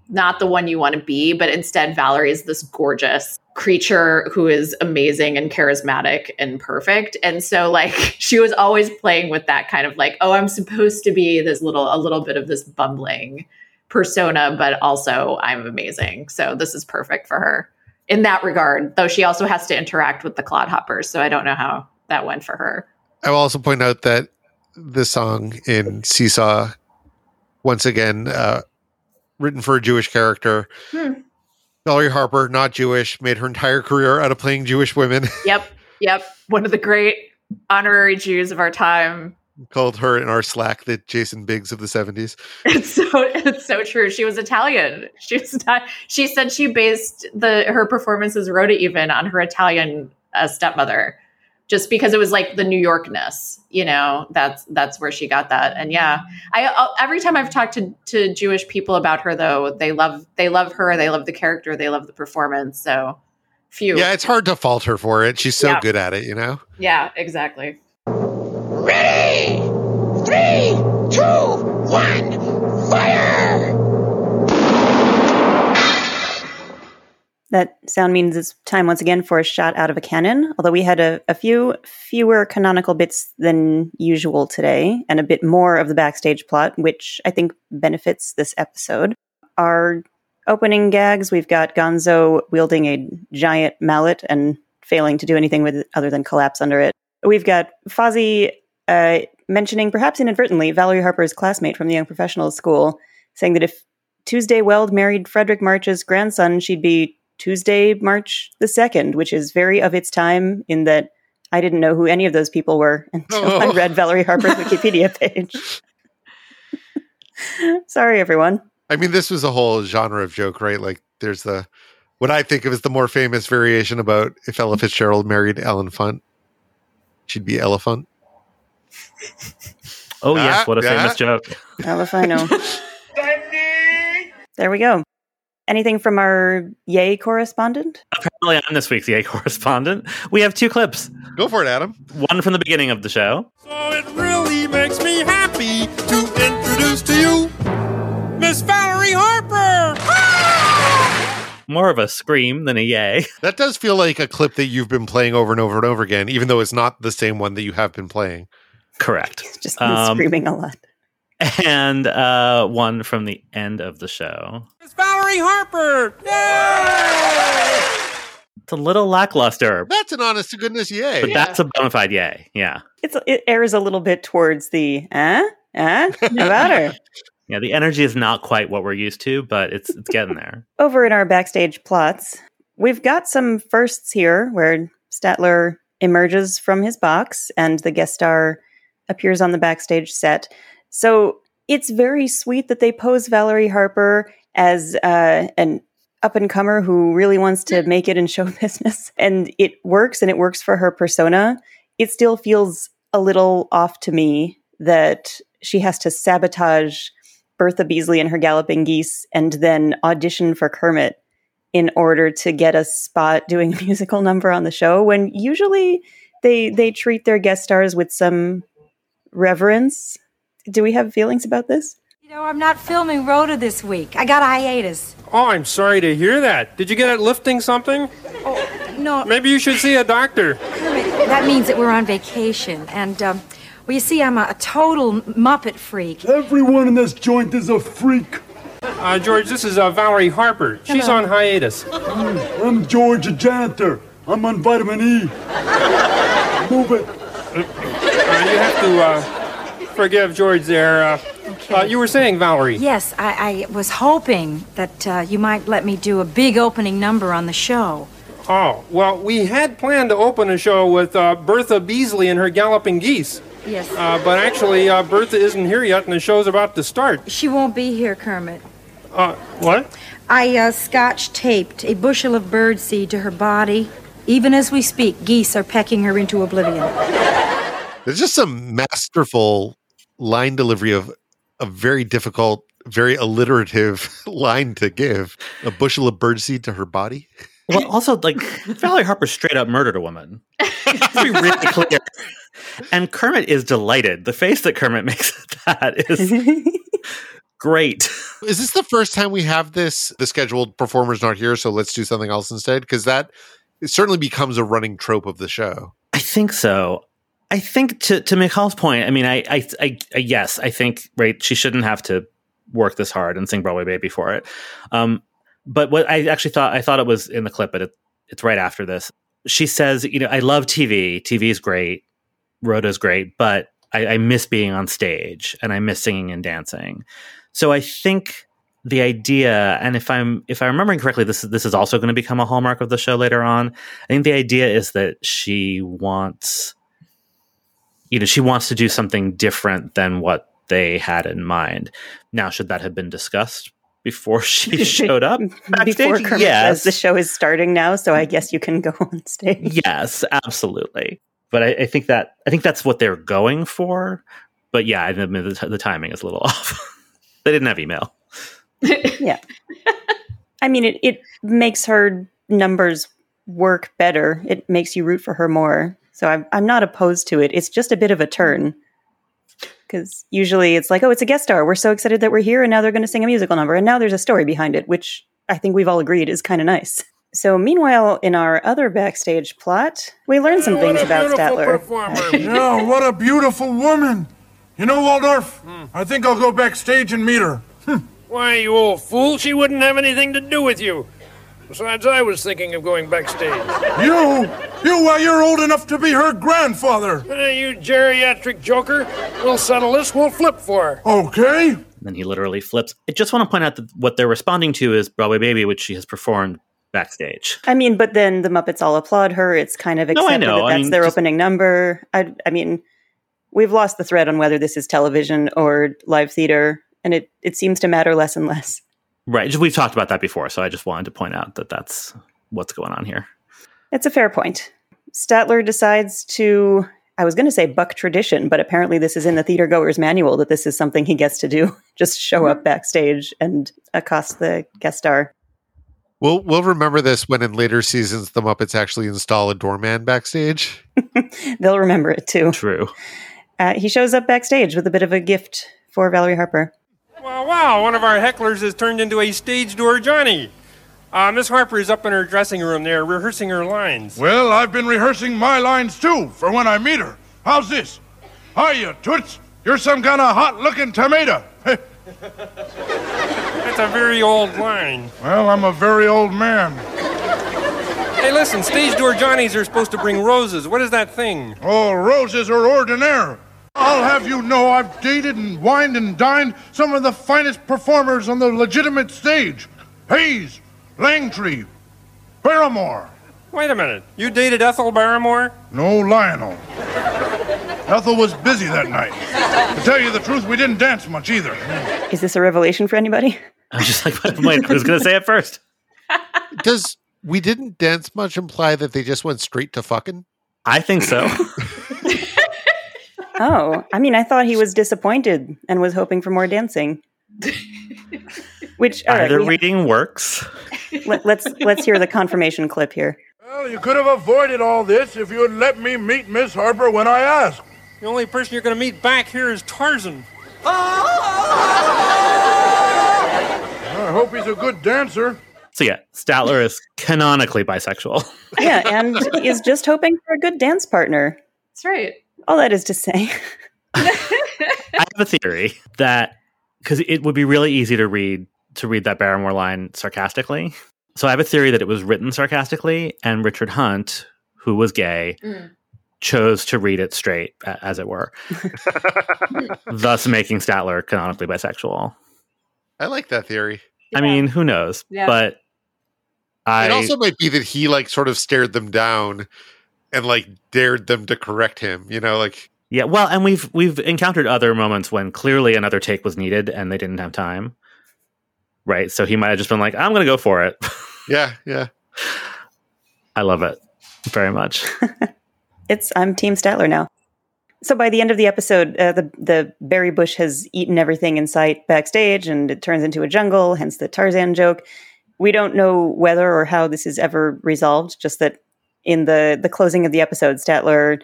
not the one you want to be, but instead Valerie is this gorgeous creature who is amazing and charismatic and perfect. And so like she was always playing with that kind of like, oh, I'm supposed to be this little a little bit of this bumbling persona, but also I'm amazing. So this is perfect for her in that regard, though she also has to interact with the clodhoppers. So I don't know how that went for her. I will also point out that the song in Seesaw, once again, uh, written for a Jewish character. Hmm. Valerie Harper, not Jewish, made her entire career out of playing Jewish women. Yep. Yep. One of the great honorary Jews of our time. Called her in our Slack the Jason Biggs of the 70s. It's so it's so true. She was Italian. She was not, she said she based the her performance as Rhoda even on her Italian uh, stepmother, just because it was like the New Yorkness. You know, that's that's where she got that. And yeah, I uh, every time I've talked to to Jewish people about her though, they love they love her. They love the character. They love the performance. So few. Yeah, it's hard to fault her for it. She's so Yeah. good at it, you know? Yeah. Exactly. Ready? Three, two, one, fire! That sound means it's time once again for a shot out of a cannon. Although we had a, a few fewer canonical bits than usual today, and a bit more of the backstage plot, which I think benefits this episode. Our opening gags we've got Gonzo wielding a giant mallet and failing to do anything with it other than collapse under it. We've got Fozzie uh, mentioning, perhaps inadvertently, Valerie Harper's classmate from the Young Professionals School, saying that if Tuesday Weld married Fredric March's grandson, she'd be Tuesday March the 2nd, which is very of its time in that I didn't know who any of those people were until I Oh. read Valerie Harper's Wikipedia page. Sorry, everyone. I mean, this was a whole genre of joke, right? Like, there's the what I think of as the more famous variation about if Ella Fitzgerald married Allen Funt, she'd be Elephant. Oh yes, what a yeah. famous joke. Well, if I know. there we go. Anything from our Yay correspondent? Apparently, I'm this week's Yay correspondent. We have two clips. Go for it, Adam. One from the beginning of the show. So it really makes me happy to introduce to you Miss Valerie Harper. More of a scream than a yay. That does feel like a clip that you've been playing over and over and over again, even though it's not the same one that you have been playing. Correct. Just me Um, screaming a lot. And uh, one from the end of the show. It's Valerie Harper. Yay! It's a little lackluster, That's an honest to goodness yay. but that's a bona fide yay. Yeah. It's it airs a little bit towards the eh eh about her. Yeah, the energy is not quite what we're used to, but it's it's getting there. Over in our backstage plots, we've got some firsts here where Statler emerges from his box and the guest star appears on the backstage set. So it's very sweet that they pose Valerie Harper as uh, an up and comer who really wants to make it in show business. And it works and it works for her persona. It still feels a little off to me that she has to sabotage Bertha Beasley and her galloping geese and then audition for Kermit in order to get a spot doing a musical number on the show when usually they they treat their guest stars with some reverence. Do we have feelings about this? You know, I'm not filming Rhoda this week. I got a hiatus. Oh, I'm sorry to hear that. Did you get it lifting something? No, Maybe you should see a doctor. that means that we're on vacation. And, um, well, you see, I'm a, a total Muppet freak. Everyone in this joint is a freak. Uh, George, this is uh, Valerie Harper. She's Hello. on hiatus. I'm George, a janitor. I'm on vitamin E. Move it. Uh, you have to uh, forgive George there. Uh, uh, you were saying, Valerie. Yes, I, I was hoping that uh, you might let me do a big opening number on the show. Oh, well, we had planned to open a show with uh, Bertha Beasley and her galloping geese. Yes. Uh, but actually, uh, Bertha isn't here yet, and the show's about to start. she won't be here, Kermit. Uh, what? I uh, scotch taped a bushel of birdseed to her body. Even as we speak, geese are pecking her into oblivion. There's just some masterful line delivery of a very difficult, very alliterative line to give. A bushel of birdseed to her body. Well, also, like Valerie Harper straight up murdered a woman. Let's be really clear. And Kermit is delighted. The face that Kermit makes at that is great. Is this the first time we have this? The scheduled performer's not here, so let's do something else instead? Because that it certainly becomes a running trope of the show. I think so. I think to to McCall's point, I mean, I, I, I, I yes, I think right. She shouldn't have to work this hard and sing Broadway Baby for it. Um, but what I actually thought, I thought it was in the clip, but it, it's right after this. She says, you know, I love TV. TV is great. Rhoda's great, but I, I miss being on stage and I miss singing and dancing. So I think the idea, and if I'm if I'm remembering correctly, this is this is also going to become a hallmark of the show later on. I think the idea is that she wants, you know, she wants to do something different than what they had in mind. Now, should that have been discussed before she showed up Before backstage? Kermit yes, says the show is starting now, so I guess you can go on stage. yes, absolutely. But I, I think that I think that's what they're going for. But yeah, I mean, the, the timing is a little off. they didn't have email. yeah. I mean, it, it makes her numbers work better. It makes you root for her more. So I'm, I'm not opposed to it. It's just a bit of a turn. Because usually it's like, oh, it's a guest star. We're so excited that we're here, and now they're going to sing a musical number. And now there's a story behind it, which I think we've all agreed is kind of nice. So, meanwhile, in our other backstage plot, we learn some oh, things about Statler. yeah, what a beautiful woman. You know, Waldorf, hmm. I think I'll go backstage and meet her. Hmm. Why, you old fool, she wouldn't have anything to do with you. Besides, I was thinking of going backstage. You, you, why, you're old enough to be her grandfather. Hey, you geriatric joker. We'll settle this, we'll flip for her. Okay. And then he literally flips. I just want to point out that what they're responding to is Broadway Baby, which she has performed backstage. I mean, but then the Muppets all applaud her. It's kind of No, I accepted know. that I that's mean, their just- opening number. I, I mean, we've lost the thread on whether this is television or live theater, and it, it seems to matter less and less. Right. We've talked about that before, so I just wanted to point out that that's what's going on here. It's a fair point. Statler decides to I was going to say buck tradition, but apparently this is in the theater goer's manual that this is something he gets to do. Just show up backstage and accost the guest star. We'll we'll remember this when in later seasons the Muppets actually install a doorman backstage. They'll remember it too. True. Uh, he shows up backstage with a bit of a gift for Valerie Harper. Wow, wow, one of our hecklers has turned into a stage door Johnny. Uh, Miss Harper is up in her dressing room there rehearsing her lines. Well, I've been rehearsing my lines too for when I meet her. How's this? Hiya, Toots. You're some kind of hot looking tomato. That's a very old line. well, I'm a very old man. Hey, listen, stage door Johnnies are supposed to bring roses. What is that thing? Oh, roses are ordinaire. I'll have you know I've dated and wined and dined some of the finest performers on the legitimate stage. Hayes, Langtry, Barrymore. Wait a minute. You dated Ethel Barrymore? No Lionel. Ethel was busy that night. To tell you the truth, we didn't dance much either. Is this a revelation for anybody? I was just like, wait, I was going to say it first. Does we didn't dance much imply that they just went straight to fucking? I think so. Oh, I mean, I thought he was disappointed and was hoping for more dancing. Which all right, Either we- reading works. let, let's let's hear the confirmation clip here. Well, you could have avoided all this if you had let me meet Miss Harper when I asked. The only person you're going to meet back here is Tarzan. I hope he's a good dancer. So yeah, Statler is canonically bisexual. Yeah, and is just hoping for a good dance partner. That's right. All that is to say. I have a theory that because it would be really easy to read to read that Barrymore line sarcastically. So I have a theory that it was written sarcastically, and Richard Hunt, who was gay, Mm. chose to read it straight, as it were, thus making Statler canonically bisexual. I like that theory. I mean, who knows? Yeah. But I it also might be that he like sort of stared them down and like dared them to correct him. You know, like Yeah, well, and we've we've encountered other moments when clearly another take was needed and they didn't have time. Right? So he might have just been like, I'm going to go for it. yeah, yeah. I love it very much. It's I'm Team Statler now. So by the end of the episode, uh, the the berry bush has eaten everything in sight backstage, and it turns into a jungle. Hence the Tarzan joke. We don't know whether or how this is ever resolved. Just that in the the closing of the episode, Statler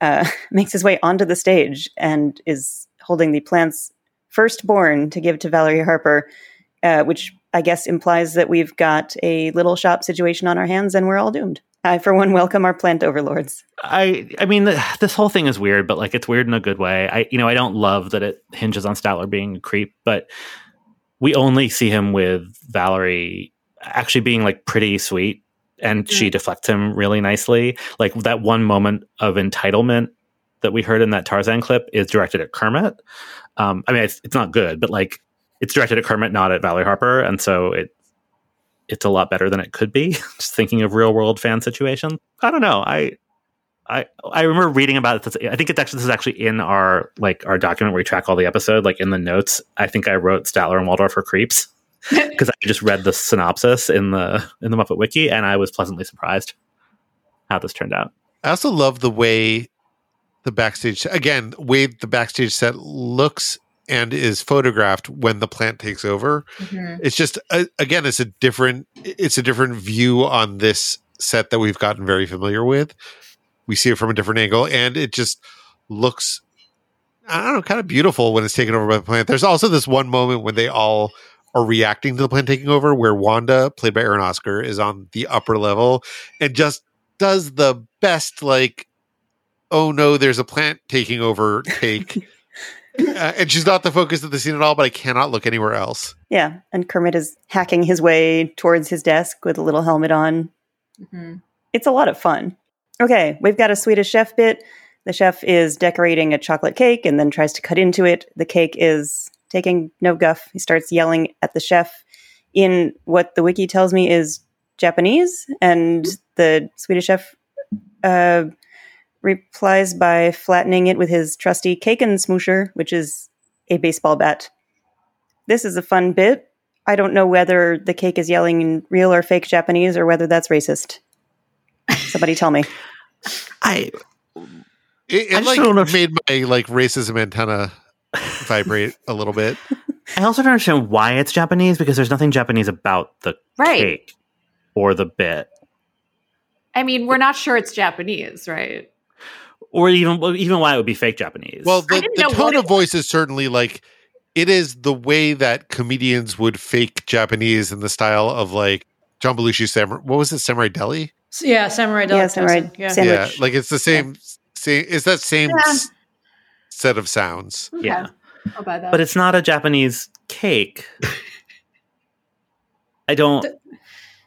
uh, makes his way onto the stage and is holding the plant's firstborn to give to Valerie Harper, uh, which I guess implies that we've got a little shop situation on our hands and we're all doomed. I, for one, welcome our plant overlords. I I mean th- this whole thing is weird, but like it's weird in a good way. I you know I don't love that it hinges on Statler being a creep, but we only see him with Valerie actually being like pretty sweet, and she deflects him really nicely. Like that one moment of entitlement that we heard in that Tarzan clip is directed at Kermit. Um, I mean it's, it's not good, but like it's directed at Kermit, not at Valerie Harper, and so it it's a lot better than it could be. Just thinking of real world fan situation. I don't know. I I I remember reading about it. I think it's actually this is actually in our like our document where we track all the episode. Like in the notes, I think I wrote Statler and Waldorf for creeps because I just read the synopsis in the in the Muppet Wiki, and I was pleasantly surprised how this turned out. I also love the way the backstage again, way the backstage set looks and is photographed when the plant takes over. Mhm. It's just uh, again, it's a different it's a different view on this set that we've gotten very familiar with. We see it from a different angle, and it just looks I don't know, kind of beautiful when it's taken over by the plant. There's also this one moment when they all are reacting to the plant taking over, where Wanda, played by Eren Ozker, is on the upper level and just does the best like, oh no, there's a plant taking over take. Uh, and she's not the focus of the scene at all, but I cannot look anywhere else. Yeah, and Kermit is hacking his way towards his desk with a little helmet on. Mhm. It's a lot of fun. Okay, we've got a Swedish chef bit. The chef is decorating a chocolate cake and then tries to cut into it. The cake is taking no guff. He starts yelling at the chef in what the wiki tells me is Japanese, and the Swedish chef uh, replies by flattening it with his trusty Kaken smoosher, which is a baseball bat. This is a fun bit. I don't know whether the cake is yelling in real or fake Japanese or whether that's racist. Somebody tell me. I It, I it just like don't know if- made my like racism antenna vibrate a little bit. I also don't understand why it's Japanese because there's nothing Japanese about the Right. cake or the bit, I mean, we're not sure it's Japanese, right? or even even why it would be fake Japanese. Well, the, the tone of voice is certainly like it is the way that comedians would fake Japanese in the style of like John Belushi Samurai. What was it, Samurai Deli? Yeah, Samurai Yeah, Samurai yeah. Sam- Yeah, like it's the same. Same. It's that same Yeah. s- set of sounds. yeah, I'll buy that. but it's not a Japanese cake. I don't.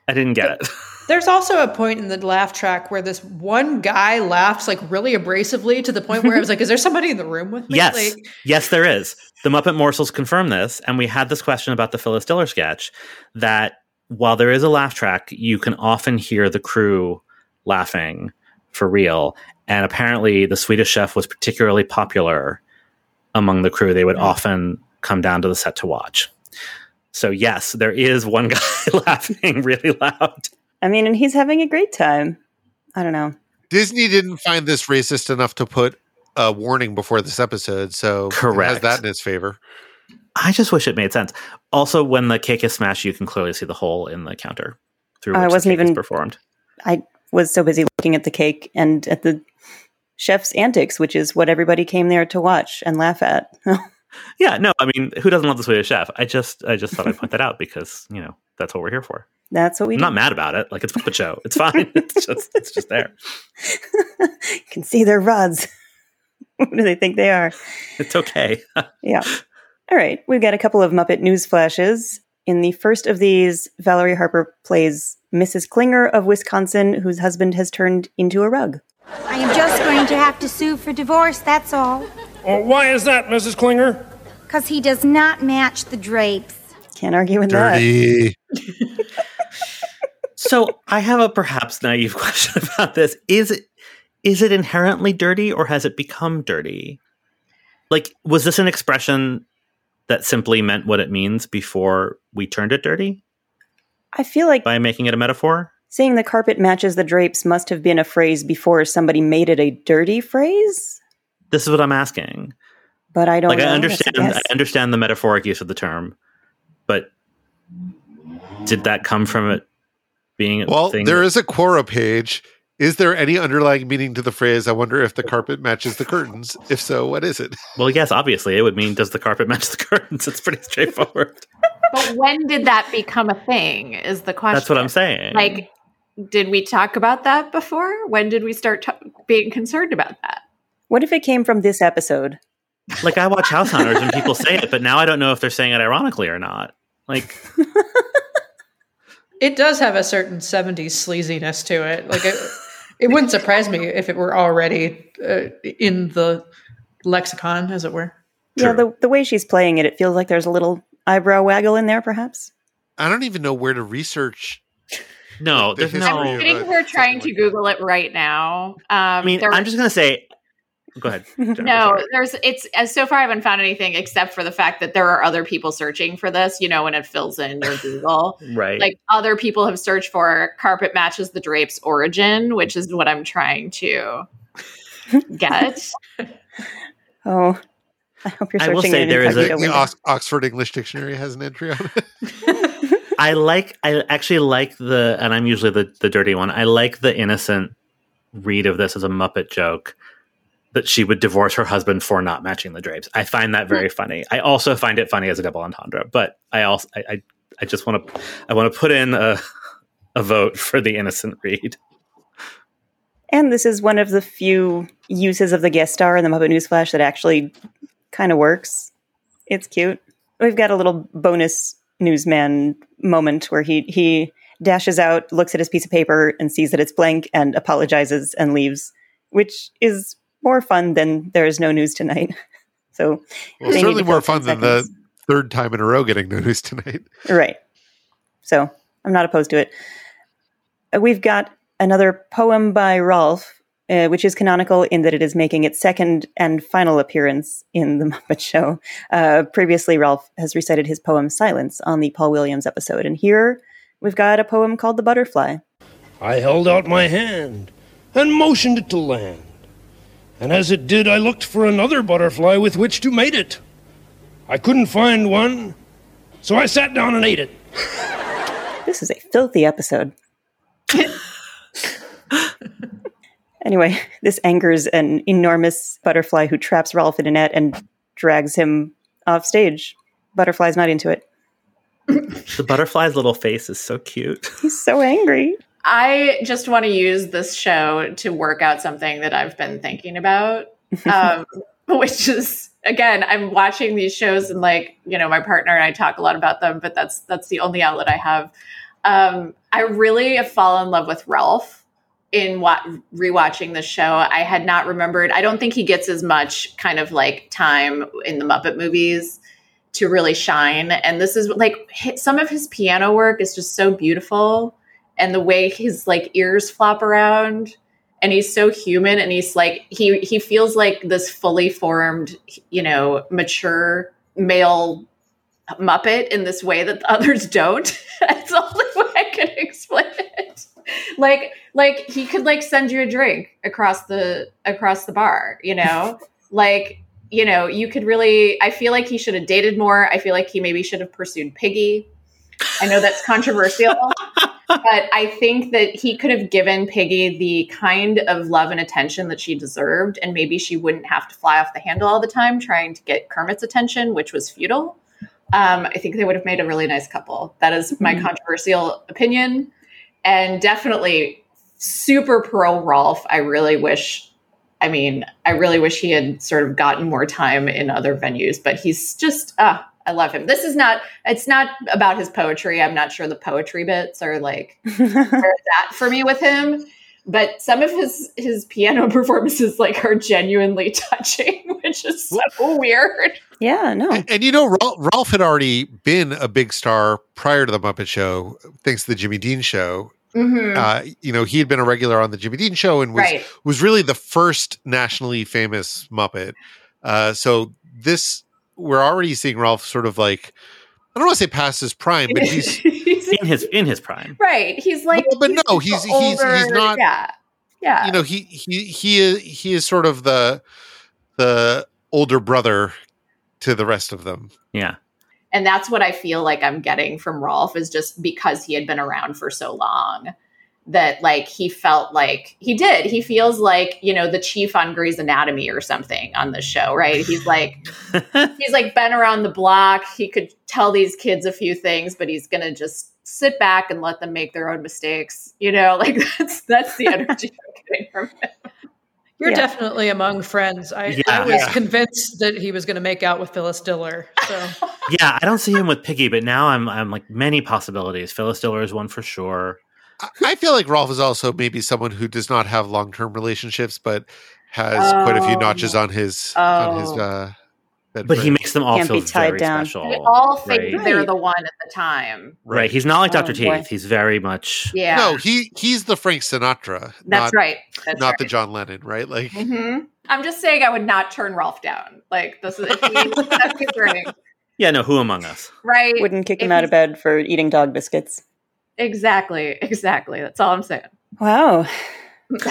I didn't get it. There's also a point in the laugh track where this one guy laughs like really abrasively to the point where I was like, "Is there somebody in the room with me?" Yes, Like, yes, there is. The Muppet Morsels confirm this, and we had this question about the Phyllis Diller sketch that while there is a laugh track, you can often hear the crew laughing for real. And apparently, the Swedish Chef was particularly popular among the crew. They would hmm. often come down to the set to watch. So yes, there is one guy laughing really loud. I mean, and he's having a great time. I don't know. Disney didn't find this racist enough to put a warning before this episode, so it has Correct. that in its favor. I just wish it made sense. Also, when the cake is smashed, you can clearly see the hole in the counter through which I wasn't cake is even- performed. I was so busy looking at the cake and at the chef's antics, which is what everybody came there to watch and laugh at. Yeah, no, I mean, who doesn't love the Swedish Chef? I just, I just thought I'd point that out because you know that's what we're here for. That's what we I'm do. not mad about it. Like it's Puppet Show. It's fine. it's just, it's just there. You can see their rods. Who do they think they are? It's okay. Yeah. All right. We've got a couple of Muppet news flashes. In the first of these, Valerie Harper plays Mrs. Klinger of Wisconsin, whose husband has turned into a rug. I am just going to have to sue for divorce, that's all. Oh, why is that, Mrs. Klinger? Because he does not match the drapes. Can't argue with that. Dirty. so I have a perhaps naive question about this. Is it, is it inherently dirty or has it become dirty? Like, was this an expression that simply meant what it means before we turned it dirty I feel like by making it a metaphor? Saying the carpet matches the drapes must have been a phrase before somebody made it a dirty phrase, This is what I'm asking. but I don't like know. I understand guess. I understand the metaphoric use of the term, but did that come from it being a Well, thing there that- is a Quora page. Is there any underlying meaning to the phrase? I wonder if the carpet matches the curtains. If so, what is it? well yes obviously it would mean does the carpet match the curtains it's pretty straightforward but when did that become a thing? Is the question. that's what i'm saying Like, did we talk about that before? When did we start ta- being concerned about that? What if it came from this episode? like i watch house hunters and people say it but now i don't know if they're saying it ironically or not like it does have a certain 70s sleaziness to it. Like, it, it wouldn't surprise me if it were already uh, in the lexicon, as it were. Yeah, the, the way she's playing it, it feels like there's a little eyebrow waggle in there, perhaps. I don't even know where to research. No The there's history no I'm sitting it, here trying to Google it right now. Um, i mean there- i'm just gonna say go ahead Jennifer, no, sorry. there's it's as so far I haven't found anything except for the fact that there are other people searching for this. You know, when it fills in your Google, right like other people have searched for carpet matches the drapes origin, which is what I'm trying to get. Oh, I hope you're I will searching say in there is a- The. Ox- Oxford English Dictionary has an entry on it. I like I actually like the and I'm usually the the dirty one. I like the innocent read of this as a Muppet joke that she would divorce her husband for not matching the drapes. I find that very hmm. funny. I also find it funny as a double entendre, but I also I I, I just want to I want to put in a a vote for the innocent read. And this is one of the few uses of the guest star in the Muppet Newsflash that actually kind of works. It's cute. We've got a little bonus newsman moment where he he dashes out, looks at his piece of paper, and sees that it's blank, and apologizes and leaves, which is more fun than there is no news tonight. So Well, certainly more fun 10 than the third time in a row getting no news tonight. Right. So I'm not opposed to it. Uh, We've got another poem by Rolf, uh, which is canonical in that it is making its second and final appearance in The Muppet Show. Uh, previously, Ralph has recited his poem Silence on the Paul Williams episode. And here we've got a poem called The Butterfly. I held out my hand and motioned it to land. And as it did, I looked for another butterfly with which to mate it. I couldn't find one, so I sat down and ate it. This is a filthy episode. anyway, this angers an enormous butterfly who traps Rolf in a net and drags him off stage. Butterfly's not into it. The butterfly's little face is so cute. He's so angry. I just want to use this show to work out something that I've been thinking about, um, which is again, I'm watching these shows and like you know, my partner and I talk a lot about them, but that's that's the only outlet I have. Um, I really have fallen in love with Ralph in rewatching the show. I had not remembered. I don't think he gets as much kind of like time in the Muppet movies to really shine. And this is like some of his piano work is just so beautiful and the way his like ears flop around and he's so human and he's like he he feels like this fully formed you know mature male muppet in this way that the others don't that's the only way i can explain like like he could like send you a drink across the across the bar you know like you know you could really i feel like he should have dated more i feel like he maybe should have pursued piggy i know that's controversial but I think that he could have given Piggy the kind of love and attention that she deserved, and maybe she wouldn't have to fly off the handle all the time trying to get Kermit's attention, which was futile. Um, I think they would have made a really nice couple. That is my Mhm. controversial opinion, and definitely super pro Rolf. I really wish. I mean, I really wish he had sort of gotten more time in other venues, but he's just ah, I love him. This is not it's not about his poetry. I'm not sure the poetry bits are like where it's at for me with him. But some of his his piano performances like are genuinely touching, which is so weird. Yeah, no. And, and you know, Ralph, Ralph had already been a big star prior to the Muppet Show, thanks to the Jimmy Dean Show. Mhm. Uh, you know, he had been a regular on the Jimmy Dean Show and was Right. was really the first nationally famous Muppet. Uh, so this, we're already seeing Ralph sort of like, I don't want to say past his prime, but he's in his in his prime. right. He's like, No, but no, he's- the he's- he's older- not- Yeah, yeah. you know he he he is he is sort of the the older brother to the rest of them. Yeah. and that's what I feel like I'm getting from Rolf is just because he had been around for so long that like he felt like he did. He feels like, you know, the chief on Grey's Anatomy or something on the show, right? He's like he's like been around the block. He could tell these kids a few things, but he's gonna just sit back and let them make their own mistakes. You know, like that's that's the energy I'm getting from him. You're Yeah. definitely among friends. I, Yeah. I was Yeah. convinced that he was going to make out with Phyllis Diller. So Yeah, I don't see him with Piggy, but now I'm I'm like many possibilities. Phyllis Diller is one for sure. I- I feel like Rolf is also maybe someone who does not have long term relationships, but has quite a few Oh. notches on his on his Oh. uh bed But he makes them all Can't feel be tied very down. special. They all think right? they're the one at the time. Right. He's not like Oh, Dr. boy. Teeth. He's very much Yeah. No, he he's the Frank Sinatra. that's not, right. That's Not right. the John Lennon, right? Like hmm I'm just saying I would not turn Rolf down. Like this is if he that's his ring, Yeah, no, who among us? right? Wouldn't kick him out of bed for eating dog biscuits. Exactly, exactly. That's all I'm saying. Wow.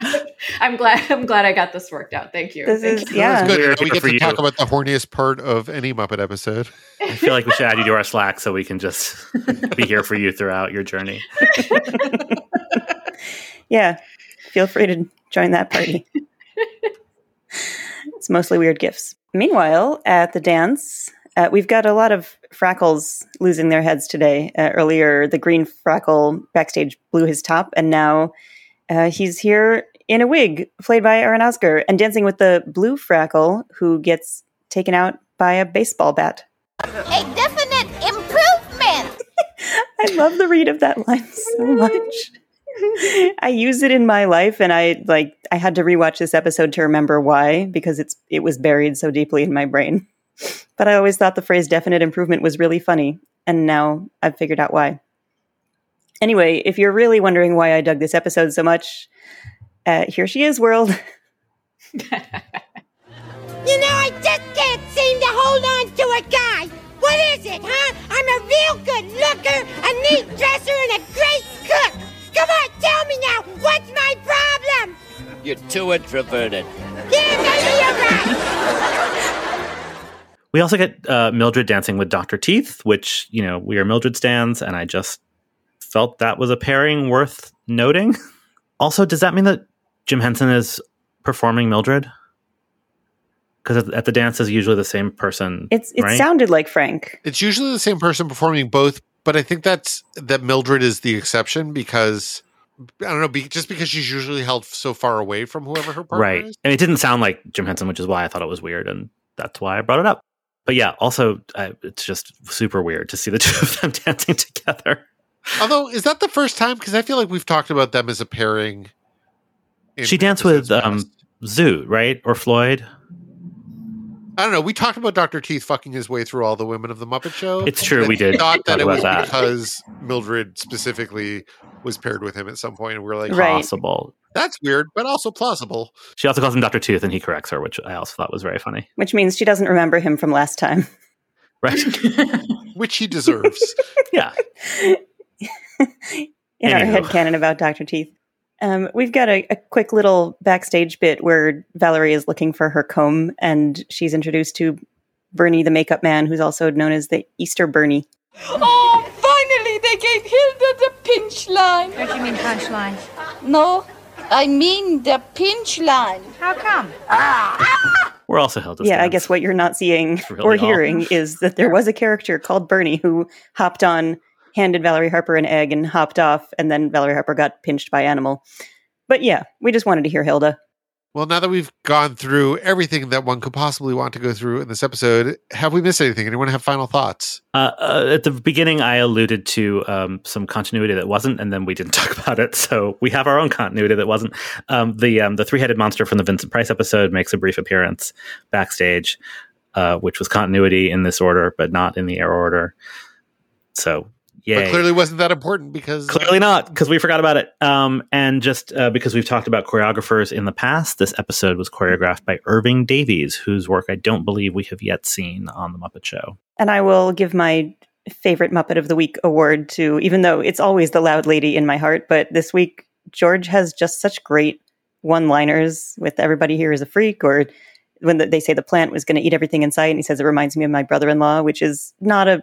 I'm glad. I'm glad I got this worked out. Thank you. This Thank is- you. yeah. That's good. We're we get to you. talk about the horniest part of any Muppet episode. I feel like we should add you to our Slack so we can just be here for you throughout your journey. Yeah. Feel free to join that party. it's mostly weird gifts. Meanwhile, at the dance, uh, we've got a lot of Frackles losing their heads today. Uh, earlier, the green Frackle backstage blew his top, and now uh, he's here in a wig, played by Eren Ozker, and dancing with the blue Frackle, who gets taken out by a baseball bat. A definite improvement. I love the read of that line so much. I use it in my life and I like I had to rewatch this episode to remember why because it's it was buried so deeply in my brain. But I always thought the phrase definite improvement was really funny and now I've figured out why. Anyway, if you're really wondering why I dug this episode so much, uh, here she is, world. You know, I just can't seem to hold on to a guy. What is it, huh? I'm a real good looker, a neat dresser, and a great cook. Come on, tell me now, what's my problem? You you're too introverted. Yeah, maybe you're right. We also get uh, Mildred dancing with Dr. Teeth, which, you know, we are Mildred stands, and I just felt that was a pairing worth noting. Also, does that mean that Jim Henson is performing Mildred? Because at, at the dance is usually the same person. It's it right? sounded like Frank. It's usually the same person performing both, but I think that's that Mildred is the exception because I don't know, be, just because she's usually held so far away from whoever her partner is. right. is. And it didn't sound like Jim Henson, which is why I thought it was weird, and that's why I brought it up. But yeah, also, I, it's just super weird to see the two of them dancing together. Although, is that the first time? Because I feel like we've talked about them as a pairing. she danced with past. um, Zoot, right? Or Floyd? I don't know. We talked about Dr. Teeth fucking his way through all the women of the Muppet Show. It's true, we did Thought that it was that. because Mildred specifically was paired with him at some point, and we are like, Right. Possible. that's weird, but also plausible. She also calls him Dr. Tooth, and he corrects her, which I also thought was very funny. Which means she doesn't remember him from last time. Right. Which he deserves. yeah. in our head canon about Dr. Teeth. Um, we've got a, a quick little backstage bit where Valerie is looking for her comb and she's introduced to Bernie, the makeup man, who's also known as the Easter Bernie. Oh, finally they gave Hilda the pinch line. What do you mean punch line? No, I mean the pinch line. How come? Ah! We're also held to yeah, I guess what you're not seeing really or all. hearing is that there was a character called Bernie who hopped on, handed Valerie Harper an egg, and hopped off, and then Valerie Harper got pinched by Animal. But yeah, we just wanted to hear Hilda. Well, now that we've gone through everything that one could possibly want to go through in this episode, have we missed anything? Anyone have final thoughts? Uh, uh, at the beginning, I alluded to um, some continuity that wasn't, and then we didn't talk about it. So we have our own continuity that wasn't. Um, the um, the three headed monster from the Vincent Price episode makes a brief appearance backstage, uh, which was continuity in this order, but not in the air order. So yay! But clearly wasn't that important because Clearly not, because we forgot about it. Um, and just uh, because we've talked about choreographers in the past, this episode was choreographed by Irving Davies, whose work I don't believe we have yet seen on The Muppet Show. And I will give my favorite Muppet of the Week award to, even though it's always the loud lady in my heart, but this week, George has just such great one liners with everybody here is a freak, or when the, they say the plant was going to eat everything in sight, and he says it reminds me of my brother in law, which is not a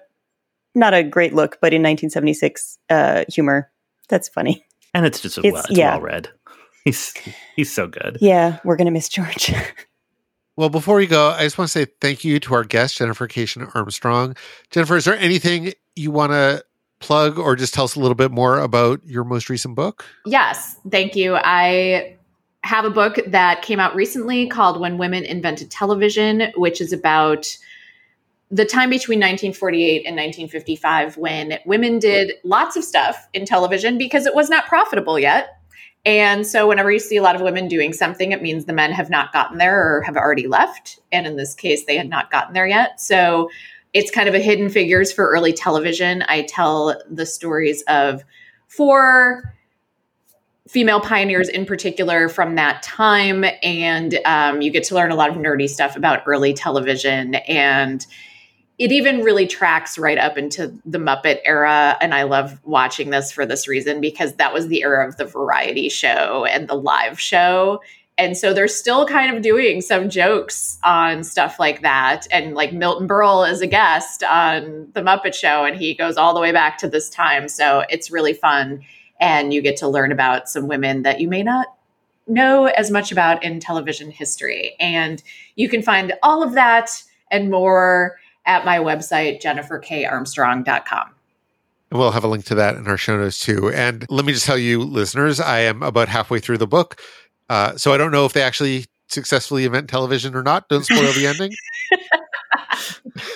not a great look, but in 1976 uh, humor, that's funny. And it's just It's- well, it's yeah. well read. He's he's so good. Yeah, we're going to miss George. Well, before we go, I just want to say thank you to our guest, Jennifer Keishin Armstrong. Jennifer, is there anything you want to plug or just tell us a little bit more about your most recent book? Yes, thank you. I have a book that came out recently called When Women Invented Television, which is about the time between 1948 and 1955 when women did lots of stuff in television because it was not profitable yet. And so, whenever you see a lot of women doing something, it means the men have not gotten there or have already left. And in this case, they had not gotten there yet. So, it's kind of a hidden figures for early television. I tell the stories of four female pioneers in particular from that time. And um, you get to learn a lot of nerdy stuff about early television. And it even really tracks right up into the Muppet era. And I love watching this for this reason because that was the era of the variety show and the live show. And so they're still kind of doing some jokes on stuff like that. And like Milton Berle is a guest on The Muppet Show, and he goes all the way back to this time. So it's really fun. And you get to learn about some women that you may not know as much about in television history. And you can find all of that and more at my website, jenniferkarmstrong.com. And We'll have a link to that in our show notes too. And let me just tell you, listeners, I am about halfway through the book. Uh, so I don't know if they actually successfully invent television or not. Don't spoil the ending.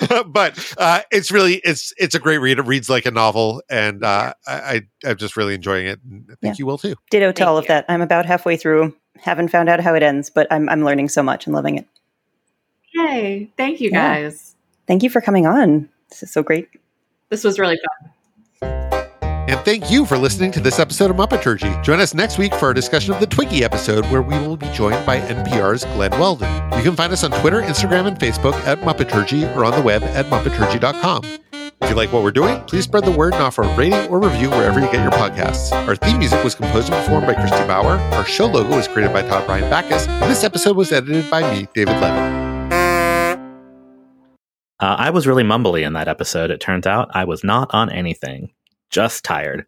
but uh, it's really it's it's a great read. It reads like a novel, and uh, I, I I'm just really enjoying it. And I think Yeah. you will too. Ditto to all of that. I'm about halfway through. Haven't found out how it ends, but I'm I'm learning so much and loving it. Yay. Thank you Yeah. Thank you for coming on. This is so great. This was really fun. And thank you for listening to this episode of Muppeturgy. Join us next week for our discussion of the Twiggy episode, where we will be joined by NPR's Glen Weldon. You can find us on Twitter, Instagram, and Facebook at Muppeturgy or on the web at Muppeturgy.com. If you like what we're doing, please spread the word and offer a rating or review wherever you get your podcasts. Our theme music was composed and performed by Christy Bauer. Our show logo was created by Todd Ryan Backus. And this episode was edited by me, David Levin. Uh, I was really mumbly in that episode, it turns out. I was not on anything, just tired.